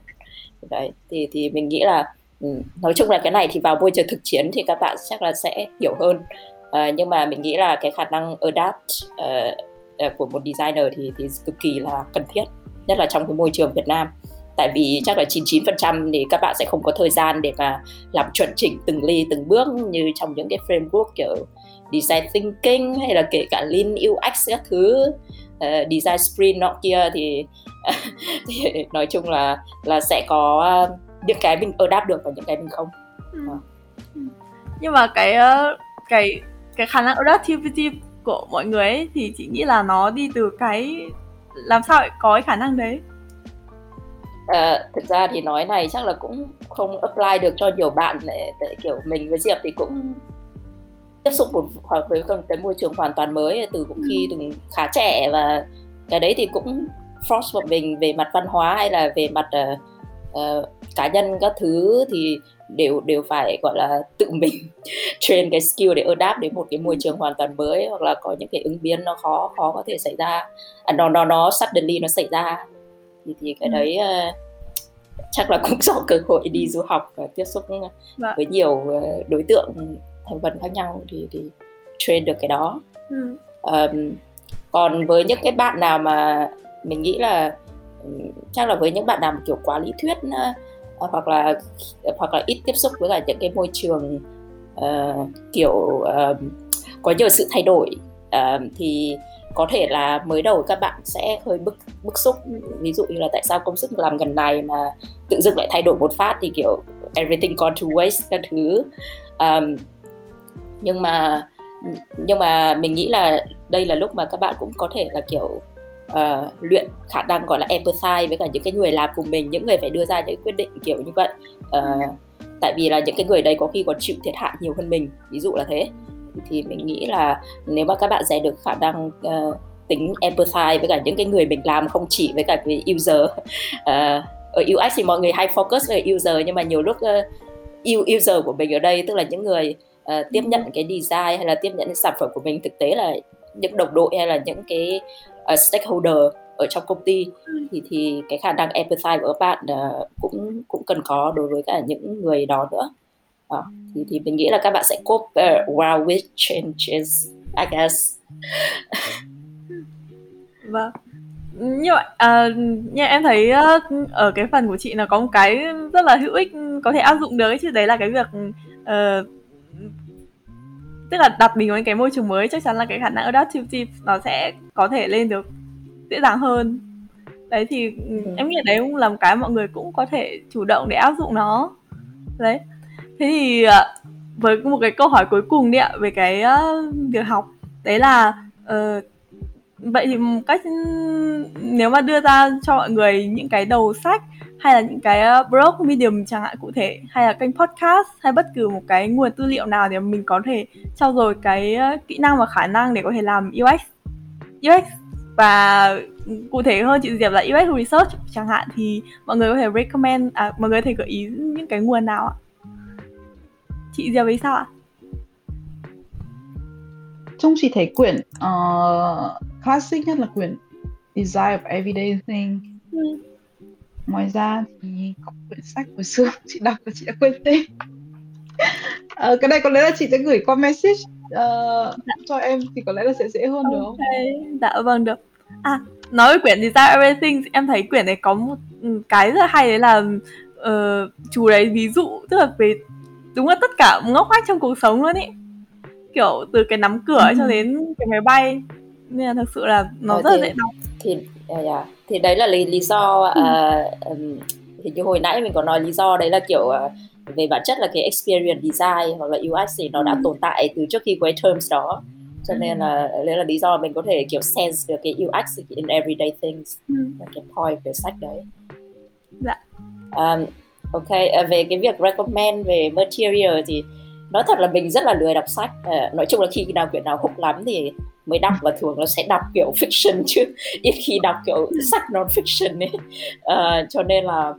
Đấy thì thì mình nghĩ là ừ, nói chung là cái này thì vào môi trường thực chiến thì các bạn chắc là sẽ hiểu hơn. Uh, nhưng mà mình nghĩ là cái khả năng adapt uh, Ờ, của một designer thì thì cực kỳ là cần thiết nhất là trong cái môi trường Việt Nam tại vì chắc là 99% thì các bạn sẽ không có thời gian để mà làm chuẩn chỉnh từng ly từng bước như trong những cái framework kiểu design thinking hay là kể cả lean UX các thứ uh, design sprint nọ kia thì, thì nói chung là là sẽ có những cái mình adapt được và những cái mình không. Ừ. ừ. Nhưng mà cái ờ, cái cái khả năng adaptivity của mọi người ấy, thì chị nghĩ là nó đi từ cái làm sao có cái khả năng đấy À, thực ra thì nói này chắc là cũng không apply được cho nhiều bạn để, để kiểu mình với Diệp thì cũng tiếp xúc một với cái môi trường hoàn toàn mới từ cũng khi ừ. từng khá trẻ và cái đấy thì cũng force vào mình về mặt văn hóa hay là về mặt uh, uh, cá nhân các thứ thì đều đều phải gọi là tự mình train cái skill để adapt đến một cái môi trường hoàn toàn mới hoặc là có những cái ứng biến nó khó khó có thể xảy ra à, nó nó nó suddenly nó xảy ra thì thì cái ừ. đấy uh, chắc là cũng do cơ hội đi du học và tiếp xúc vâng. với nhiều uh, đối tượng thành phần khác nhau thì thì train được cái đó ừ. um, còn với những cái bạn nào mà mình nghĩ là chắc là với những bạn nào kiểu quá lý thuyết hoặc là hoặc là ít tiếp xúc với cả những cái môi trường uh, kiểu uh, có nhiều sự thay đổi uh, thì có thể là mới đầu các bạn sẽ hơi bức bức xúc. Ví dụ như là tại sao công sức làm gần này mà tự dưng lại thay đổi một phát thì kiểu everything gone to waste các thứ. Um, nhưng mà nhưng mà mình nghĩ là đây là lúc mà các bạn cũng có thể là kiểu uh, luyện khả năng gọi là empathize với cả những cái người làm cùng mình những người phải đưa ra những quyết định kiểu như vậy. Uh, tại vì là những cái người đấy có khi còn chịu thiệt hại nhiều hơn mình ví dụ là thế. Thì mình nghĩ là nếu mà các bạn rèn được khả năng uh, tính empathize với cả những cái người mình làm không chỉ với cả cái user uh, ở UX thì mọi người hay focus về user nhưng mà nhiều lúc uh, user của mình ở đây tức là những người uh, tiếp nhận cái design hay là tiếp nhận sản phẩm của mình thực tế là những đồng đội hay là những cái uh, stakeholder ở trong công ty ừ. thì thì cái khả năng empathize của các bạn uh, cũng cũng cần có đối với cả những người đó nữa đó. thì thì mình nghĩ là các bạn sẽ cope uh, well with changes I guess vâng như vậy uh, như em thấy uh, ở cái phần của chị là có một cái rất là hữu ích có thể áp dụng được ấy, chứ đấy là cái việc uh, tức là đặt mình vào cái môi trường mới chắc chắn là cái khả năng adaptive nó sẽ có thể lên được dễ dàng hơn. Đấy thì ừ. em nghĩ đấy cũng là một cái mọi người cũng có thể chủ động để áp dụng nó. Đấy. Thế thì ờ, với một cái câu hỏi cuối cùng đi ạ về cái uh, việc học. Đấy là uh, vậy thì cách nếu mà đưa ra cho mọi người những cái đầu sách hay là những cái blog medium chẳng hạn cụ thể hay là kênh podcast hay bất cứ một cái nguồn tư liệu nào để mình có thể trau dồi cái kỹ năng và khả năng để có thể làm UX UX và cụ thể hơn chị Diệp là UX research chẳng hạn thì mọi người có thể recommend à mọi người có thể gợi ý những cái nguồn nào ạ? Chị Diệp ấy sao ạ? Trung chỉ thấy quyển uh, classic nhất là quyển Design of Everyday Thing. Ừ. ngoài ra thì có quyển sách hồi xưa chị đọc và chị đã quên tên uh, cái này có lẽ là chị sẽ gửi qua message uh, cho em thì có lẽ là sẽ dễ hơn okay. được không? Dạ vâng được. À nói về quyển Design Everything em thấy quyển này có một ừ, cái rất hay đấy là uh, chú đấy ví dụ tức là về đúng là tất cả ngóc ngách trong cuộc sống luôn ý kiểu từ cái nắm cửa ừ. cho đến cái máy bay nên là thực sự là nó ờ, rất thì, là dễ đọc thì yeah, dạ. thì đấy là lý lý do uh, um, thì như hồi nãy mình có nói lý do đấy là kiểu uh, về bản chất là cái experience design hoặc là UX thì nó đã ừ. tồn tại từ trước khi có cái terms đó cho nên là đấy là lý do mình có thể kiểu sense được cái UX in everyday things ừ. cái point về sách đấy dạ um, ok uh, về cái việc recommend về material thì nói thật là mình rất là lười đọc sách uh, nói chung là khi nào quyển nào hút lắm thì mới đọc và thường nó sẽ đọc kiểu fiction chứ. Ít khi đọc kiểu sách non fiction ấy. Uh, cho nên là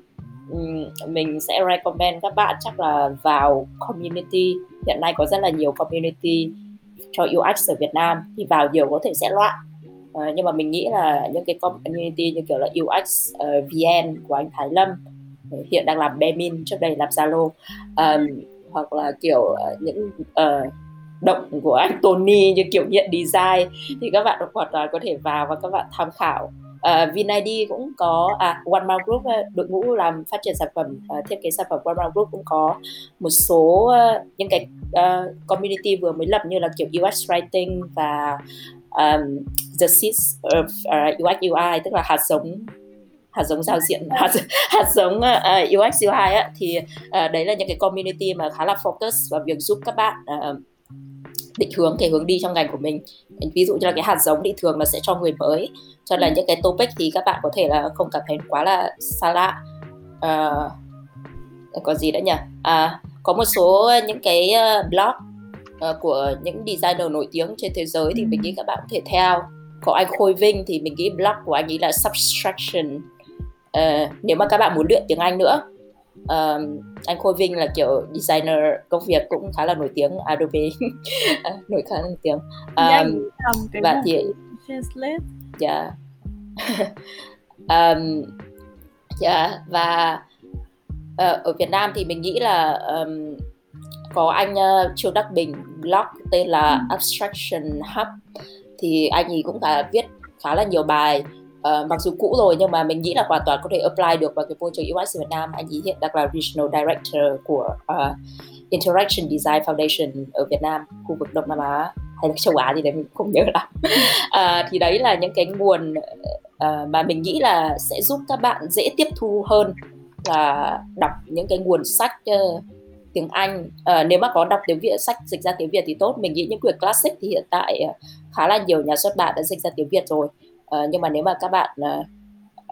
um, mình sẽ recommend các bạn chắc là vào community. Hiện nay có rất là nhiều community cho UX ở Việt Nam thì vào nhiều có thể sẽ loạn. Uh, nhưng mà mình nghĩ là những cái community như kiểu là UX uh, ờ, VN của anh Thái Lâm hiện đang làm Bemin trước đây làm Zalo um, hoặc là kiểu uh, những uh, động của anh Tony như kiểu nhận design thì các bạn hoàn toàn có thể vào và các bạn tham khảo. À, uh, VinID cũng có à One Mile Group à, đội ngũ làm phát triển sản phẩm uh, thiết kế sản phẩm One Mile Group cũng có một số uh, những cái uh, community vừa mới lập như là kiểu UX writing và um, the seeds of uh, UX UI tức là hạt giống hạt giống giao diện hạt, hạt giống uh, UX UI á, thì uh, đấy là những cái community mà khá là focus vào việc giúp các bạn uh, định hướng cái hướng đi trong ngành của mình. Ví dụ như là cái hạt giống thì thường là sẽ cho người mới. Cho là những cái topic thì các bạn có thể là không cảm thấy quá là xa lạ. Uh, có gì nữa nhỉ? À, có một số những cái ờ, blog uh, của những designer nổi tiếng trên thế giới thì mình nghĩ các bạn có thể theo. Có anh Khôi Vinh thì mình nghĩ blog của anh ấy là Subtraction. Uh, nếu mà các bạn muốn luyện tiếng Anh nữa um, anh Khôi Vinh là kiểu designer công việc cũng khá là nổi tiếng Adobe. Nổi khá là nổi tiếng. Um, và thì translate yeah um, yeah và uh, ở Việt Nam thì mình nghĩ là um, có anh uh, Trương Đắc Bình blog tên là ừ. Abstraction Hub. Thì anh ấy cũng đã viết khá là nhiều bài uh, mặc dù cũ rồi nhưng mà mình nghĩ là hoàn toàn có thể apply được vào cái môi trường UX Việt Nam. Anh ấy hiện đang là regional director của uh, Interaction Design Foundation ở Việt Nam khu vực Đông Nam Á hay là châu Á gì đấy mình không nhớ lắm. Uh, thì đấy là những cái nguồn uh, mà mình nghĩ là sẽ giúp các bạn dễ tiếp thu hơn là đọc những cái nguồn sách uh, tiếng Anh. Uh, nếu mà có đọc tiếng Việt sách dịch ra tiếng Việt thì tốt. Mình nghĩ những quyển classic thì hiện tại uh, khá là nhiều nhà xuất bản đã dịch ra tiếng Việt rồi uh, nhưng mà nếu mà các bạn uh,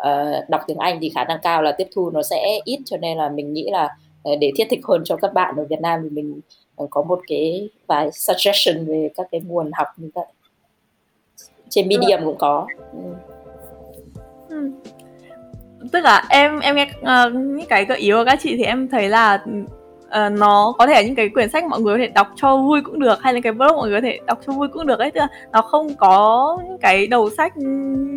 uh, đọc tiếng Anh thì khả năng cao là tiếp thu nó sẽ ít cho nên là mình nghĩ là uh, để thiết thực hơn cho các bạn ở Việt Nam thì mình uh, có một cái vài suggestion về các cái nguồn học như vậy trên Medium cũng có ừ. Ừ. tức là em em nghe uh, những cái gợi ý của các chị thì em thấy là uh, nó có thể là những cái quyển sách mọi người có thể đọc cho vui cũng được hay là cái blog mọi người có thể đọc cho vui cũng được ấy. Tức là nó không có những cái đầu sách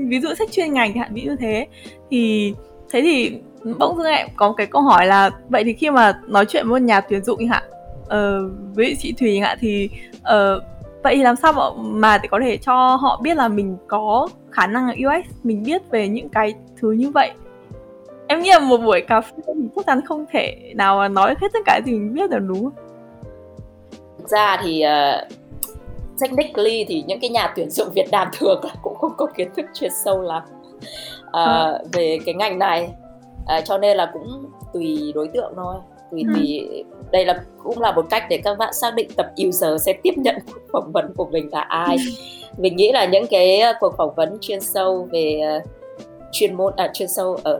ví dụ sách chuyên ngành hạn ví như thế. Thì thế thì bỗng dưng em có cái câu hỏi là vậy thì khi mà nói chuyện với một nhà tuyển dụng hạn uh, với chị Thùy hạn thì uh, vậy thì làm sao mà, mà để có thể cho họ biết là mình có khả năng UX mình biết về những cái thứ như vậy? Em nghĩ là một buổi cà phê thì chắc chắn không thể nào mà nói hết tất cả gì mình biết được đúng không? Thực ra thì uh, technically thì những cái nhà tuyển dụng Việt Nam thường là cũng không có kiến thức chuyên sâu lắm. Uh, à. về cái ngành này uh, cho nên là cũng tùy đối tượng thôi. Tùy ừ. tùy đây là cũng là một cách để các bạn xác định tập user sẽ tiếp nhận cuộc phỏng vấn của mình là ai. Mình nghĩ là những cái cuộc phỏng vấn chuyên sâu về uh, chuyên môn à chuyên sâu ở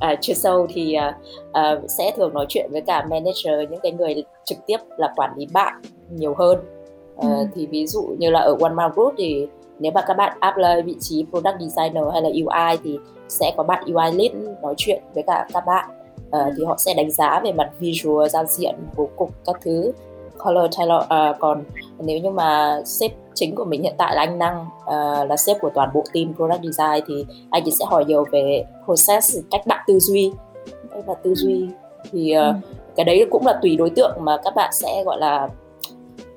à, chưa sâu thì à, à, sẽ thường nói chuyện với cả manager những cái người trực tiếp là quản lý bạn nhiều hơn. À, ừ. thì ví dụ như là ở One Mile Group thì nếu mà các bạn apply vị trí product designer hay là UI thì sẽ có bạn UI lead nói chuyện với cả các bạn. Uh, thì họ sẽ đánh giá về mặt visual giao diện bố cục các thứ color Taylor à, còn nếu như mà sếp chính của mình hiện tại là anh Năng uh, là sếp của toàn bộ team product design thì anh chỉ sẽ hỏi nhiều về process cách bạn tư duy. Và tư duy. Thì uh, ừ. cái đấy cũng là tùy đối tượng mà các bạn sẽ gọi là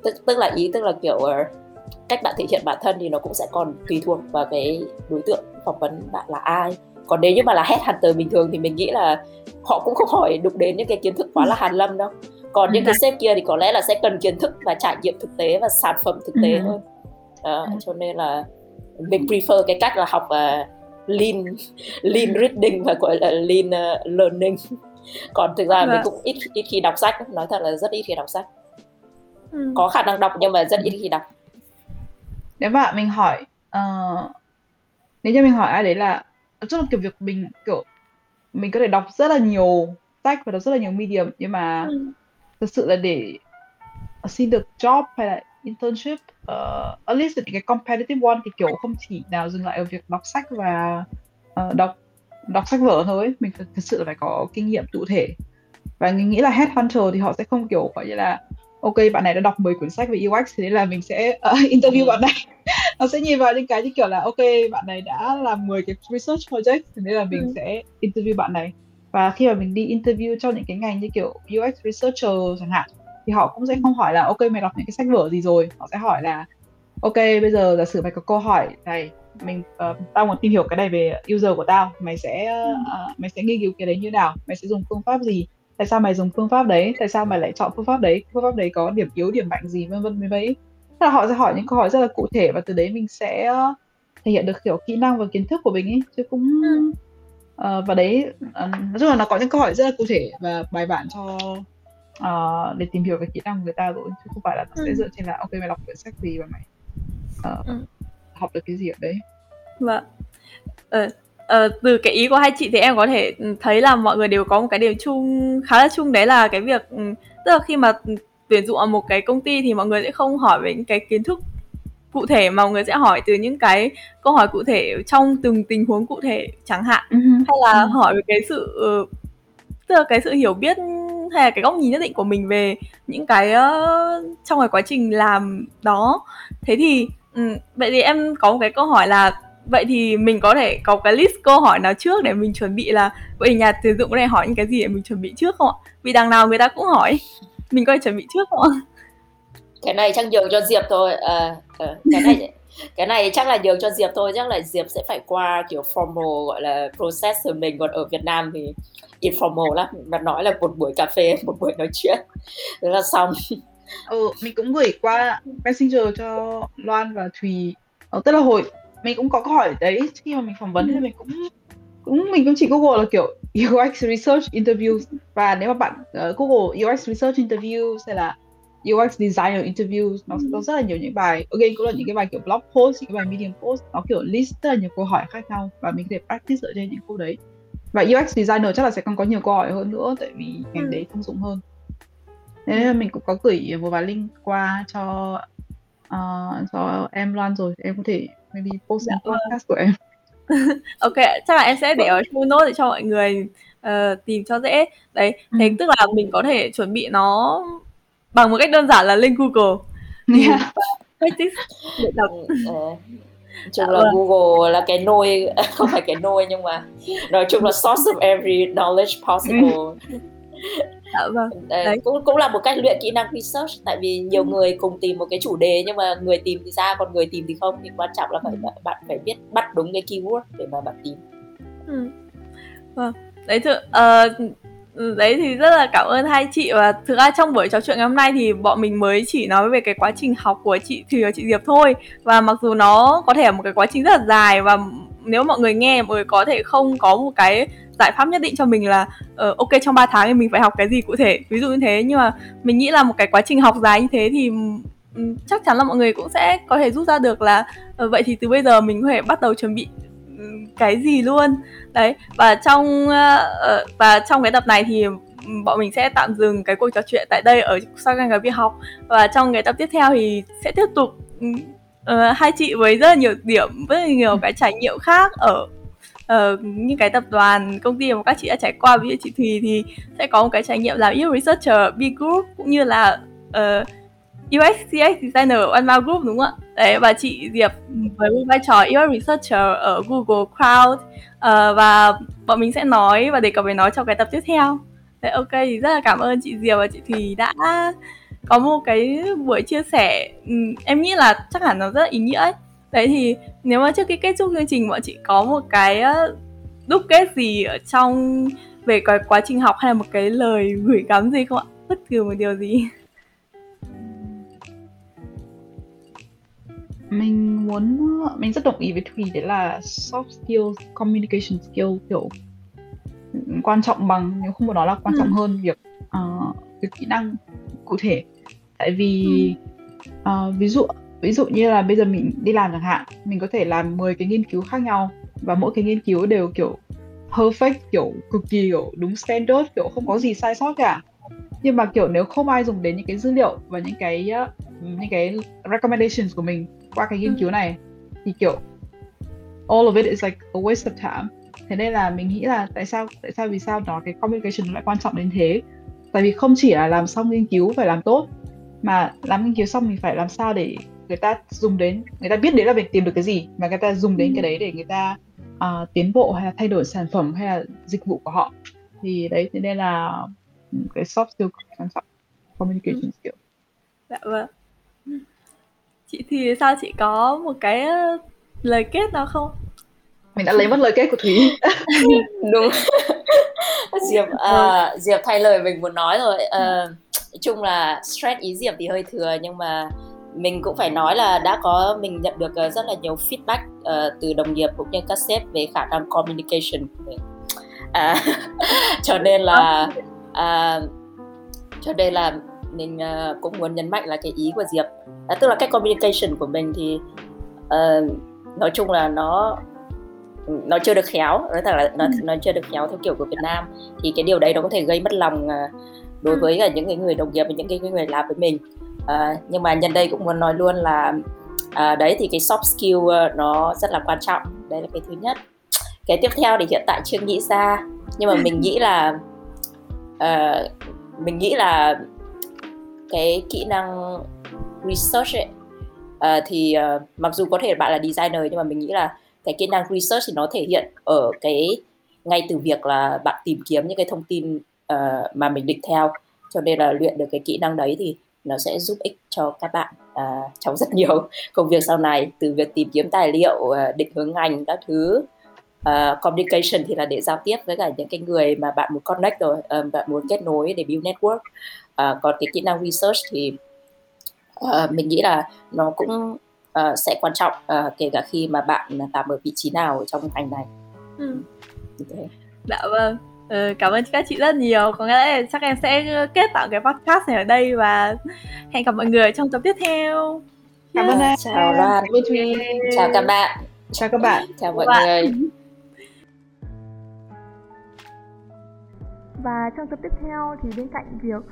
tức tức là ý tức là kiểu uh, cách bạn thể hiện bản thân thì nó cũng sẽ còn tùy thuộc vào cái đối tượng phỏng vấn bạn là ai. Còn nếu như mà là headhunter bình thường thì mình nghĩ là họ cũng không hỏi đụng đến những cái kiến thức quá là hàn lâm đâu còn những cái sếp kia thì có lẽ là sẽ cần kiến thức và trải nghiệm thực tế và sản phẩm thực tế hơn đó, cho nên là mình prefer cái cách là học uh, lean lean reading và gọi là lean uh, learning. Còn thực ra mình vâng. cũng ít ít khi đọc sách nói thật là rất ít khi đọc sách. Ừ. có khả năng đọc nhưng mà rất ít khi đọc. Nếu mà mình hỏi uh, nếu như mình hỏi ai đấy là rất là kiểu việc mình kiểu mình có thể đọc rất là nhiều sách và đọc rất là nhiều medium nhưng mà ừ. Thực sự là để xin được job hay là internship uh, at least những cái competitive one thì kiểu không chỉ nào dừng lại ở việc đọc sách và uh, đọc đọc sách vở thôi. Mình thực, thực sự là phải có kinh nghiệm cụ thể. Và mình nghĩ là headhunter thì họ sẽ không kiểu gọi như là ok bạn này đã đọc 10 cuốn sách về UX thì nên là mình sẽ uh, interview bạn này. Nó sẽ nhìn vào những cái như kiểu là ok bạn này đã làm 10 cái research project thì nên là mình ừ. sẽ interview bạn này và khi mà mình đi interview cho những cái ngành như kiểu UX researcher chẳng hạn thì họ cũng sẽ không hỏi là ok mày đọc những cái sách vở gì rồi? Họ sẽ hỏi là ok bây giờ giả sử mày có câu hỏi này mình uh, tao muốn tìm hiểu cái này về user của tao mày sẽ uh, mày sẽ nghiên cứu cái đấy như nào? Mày sẽ dùng phương pháp gì? Tại sao mày dùng phương pháp đấy? Tại sao mày lại chọn phương pháp đấy? Phương pháp đấy có điểm yếu điểm mạnh gì? Vân vân với mấy. Là họ sẽ hỏi những câu hỏi rất là cụ thể và từ đấy mình sẽ thể hiện được kiểu kỹ năng và kiến thức của mình ấy chứ cũng ừ uh, và đấy uh, nói chung là nó có những câu hỏi rất là cụ thể và bài bản cho uh, để tìm hiểu về kỹ năng của người ta rồi chứ không phải là nó sẽ dựa trên là ok mày đọc quyển sách gì và mày uh, ừ. học được cái gì ở đấy. Vâng. Ờ, ờ, từ cái ý của hai chị thì em có thể thấy là mọi người đều có một cái điều chung khá là chung đấy là cái việc tức là khi mà tuyển dụng ở một cái công ty thì mọi người sẽ không hỏi về những cái kiến thức cụ thể mà mọi người sẽ hỏi từ những cái câu hỏi cụ thể trong từng tình huống cụ thể chẳng hạn uh-huh. hay là uh-huh. hỏi về cái sự tức là cái sự hiểu biết hay là cái góc nhìn nhất định của mình về những cái uh, trong cái quá trình làm đó thế thì um, vậy thì em có một cái câu hỏi là vậy thì mình có thể có cái list câu hỏi nào trước để mình chuẩn bị là vậy nhà tuyển dụng có thể hỏi những cái gì để mình chuẩn bị trước không ạ vì đằng nào người ta cũng hỏi mình có thể chuẩn bị trước không ạ cái này chắc nhường cho diệp thôi. À, à, cái này cái này chắc là nhường cho diệp thôi. Chắc là diệp sẽ phải qua kiểu formal gọi là process của mình. Còn ở việt nam thì informal lắm. Và nói là một buổi cà phê một buổi nói chuyện. Thế là xong. Ừ, mình cũng gửi qua messenger cho loan và thùy. Ờ, tức là hồi mình cũng có câu hỏi đấy. Khi mà mình phỏng vấn thì mình cũng cũng mình cũng chỉ google là kiểu UX research interview và nếu mà bạn uh, google UX research interview hay là UX designer interview nó có rất là nhiều những bài. Again cũng là những cái bài kiểu blog post những cái bài medium post. Nó kiểu list rất là nhiều câu hỏi khác nhau và mình có thể practice ở trên những câu đấy. Và UX designer chắc là sẽ còn có nhiều câu hỏi hơn nữa tại vì ngành ừ. đấy thông dụng hơn. Nên là mình cũng có gửi một vài link qua cho uh, cho em Loan rồi. Em có thể maybe post dạ, vâng. podcast của em. Ok chắc là em sẽ để ở show notes để cho mọi người uh, tìm cho dễ. Đấy ừ. thế tức là mình có thể chuẩn bị nó bằng một cách đơn giản là lên Google yeah. practice để đọc ừ, chung là vâng. Google là cái nôi không phải cái nôi nhưng mà nói chung là source of every knowledge possible dạ vâng đấy. cũng cũng là một cách luyện kỹ năng research tại vì nhiều ừ. người cùng tìm một cái chủ đề nhưng mà người tìm thì ra còn người tìm thì không thì quan trọng là phải ừ. bạn phải biết bắt đúng cái keyword để mà bạn tìm ừ. vâng đấy thưa uh, đấy thì rất là cảm ơn hai chị. Và thực ra trong buổi trò chuyện ngày hôm nay thì bọn mình mới chỉ nói về cái quá trình học của chị Thùy và chị Diệp thôi. Và mặc dù nó có thể là một cái quá trình rất là dài và nếu mọi người nghe mọi người có thể không có một cái giải pháp nhất định cho mình là uh, ok trong 3 tháng thì mình phải học cái gì cụ thể ví dụ như thế. Nhưng mà mình nghĩ là một cái quá trình học dài như thế thì um, chắc chắn là mọi người cũng sẽ có thể rút ra được là uh, vậy thì từ bây giờ mình có thể bắt đầu chuẩn bị cái gì luôn. Đấy và trong uh, và trong cái tập này thì bọn mình sẽ tạm dừng cái cuộc trò chuyện tại đây ở sau cái việc học. Và trong cái tập tiếp theo thì sẽ tiếp tục uh, hai chị với rất là nhiều điểm rất là nhiều cái trải nghiệm khác ở uh, những cái tập đoàn công ty mà các chị đã trải qua. Ví dụ chị Thùy thì sẽ có một cái trải nghiệm làm yêu researcher B group cũng như là uh, UX designer ở One Group đúng không ạ? Đấy và chị Diệp với vai trò UX researcher ở Google Cloud uh, và bọn mình sẽ nói và đề cập về nó trong cái tập tiếp theo. Đấy ok thì rất là cảm ơn chị Diệp và chị Thùy đã có một cái buổi chia sẻ um, em nghĩ là chắc hẳn nó rất là ý nghĩa ấy. Đấy thì nếu mà trước khi kết thúc chương trình bọn chị có một cái ờ, đúc kết gì ở trong về cái quá trình học hay là một cái lời gửi gắm gì không ạ? Bất cứ một điều gì. Mình muốn mình rất đồng ý với Thùy đấy là soft skills, communication skill kiểu quan trọng bằng nếu không có nó là quan trọng ừ. hơn việc uh, việc kỹ năng cụ thể. Tại vì uh, ví dụ ví dụ như là bây giờ mình đi làm chẳng hạn mình có thể làm 10 cái nghiên cứu khác nhau và mỗi cái nghiên cứu đều kiểu perfect kiểu cực kỳ kiểu đúng standard kiểu không có gì sai sót cả. Nhưng mà kiểu nếu không ai dùng đến những cái dữ liệu và những cái uh, những cái recommendations của mình qua cái nghiên cứu này thì kiểu all of it is like a waste of time. Thế nên là mình nghĩ là tại sao tại sao vì sao nó cái communication lại quan trọng đến thế? Tại vì không chỉ là làm xong nghiên cứu phải làm tốt mà làm nghiên cứu xong mình phải làm sao để người ta dùng đến người ta biết đấy là mình tìm được cái gì mà người ta dùng đến cái đấy để người ta uh, tiến bộ hay là thay đổi sản phẩm hay là dịch vụ của họ. Thì đấy thế nên là ừ, cái soft skill quan trọng communication skill. Dạ vâng chị thì sao? Chị có một cái lời kết nào không? Mình đã lấy mất lời kết của thúy. Đúng. Diệp uh, diệp thay lời mình muốn nói rồi. Uh, chung là stress ý diệp thì hơi thừa nhưng mà mình cũng phải nói là đã có mình nhận được rất là nhiều feedback uh, từ đồng nghiệp cũng như các sếp về khả năng communication. Của mình à, cho nên là uh, cho nên là mình uh, cũng muốn nhấn mạnh là cái ý của diệp. À, tức là cách communication của mình thì uh, nói chung là nó nó chưa được khéo nói thật là nó, ừ. nó chưa được khéo theo kiểu của Việt Nam. Thì cái điều đấy nó có thể gây mất lòng uh, đối với cả những cái người đồng nghiệp và những cái người làm với mình. Uh, nhưng mà nhân đây cũng muốn nói luôn là uh, đấy thì cái soft skill nó rất là quan trọng. Đấy là cái thứ nhất. Cái tiếp theo thì hiện tại chưa nghĩ ra. Nhưng mà mình nghĩ là uh, mình nghĩ là cái kỹ năng research ấy, uh, thì uh, mặc dù có thể bạn là designer nhưng mà mình nghĩ là cái kỹ năng research thì nó thể hiện ở cái ngay từ việc là bạn tìm kiếm những cái thông tin uh, mà mình định theo. Cho nên là luyện được cái kỹ năng đấy thì nó sẽ giúp ích cho các bạn uh, trong rất nhiều công việc sau này. Từ việc tìm kiếm tài liệu uh, định hướng ngành các thứ uh, communication thì là để giao tiếp với cả những cái người mà bạn muốn connect rồi uh, bạn muốn kết nối để build network uh, còn cái kỹ năng research thì uh, mình nghĩ là nó cũng uh, sẽ quan trọng uh, kể cả khi mà bạn làm ở vị trí nào trong ngành này. Ừ. okay. dạ vâng. Ừ, cảm ơn các chị rất nhiều. Có nghĩa là chắc em sẽ kết tạo cái podcast này ở đây và hẹn gặp mọi người trong tập tiếp theo. Cảm ơn em. Chào Loan. Chào các bạn. Chào các bạn. Chào mọi người. Và trong tập tiếp theo thì bên cạnh việc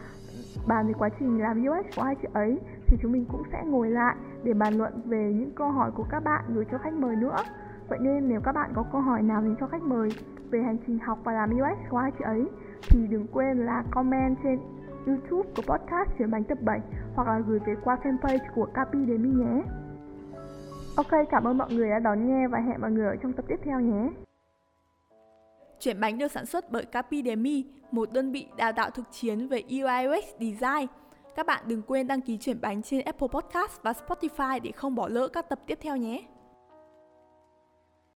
bàn về quá trình làm UX của hai chị ấy thì chúng mình cũng sẽ ngồi lại để bàn luận về những câu hỏi của các bạn gửi cho khách mời nữa. Vậy nên nếu các bạn có câu hỏi nào dành cho khách mời về hành trình học và làm UX của hai chị ấy thì đừng quên là comment trên YouTube của podcast Chuyển bánh tập 7 hoặc là gửi về qua fanpage của Capi Demi nhé. Ok, cảm ơn mọi người đã đón nghe và hẹn mọi người ở trong tập tiếp theo nhé. Chuyển bánh được sản xuất bởi Capidemi, một đơn vị đào tạo thực chiến về UI UX design. Các bạn đừng quên đăng ký chuyển bánh trên Apple Podcast và Spotify để không bỏ lỡ các tập tiếp theo nhé.